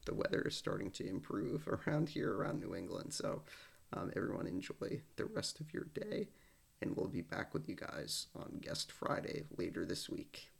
the weather is starting to improve *laughs* around here, around New England. So, um, everyone enjoy the rest of your day, and we'll be back with you guys on Guest Friday later this week.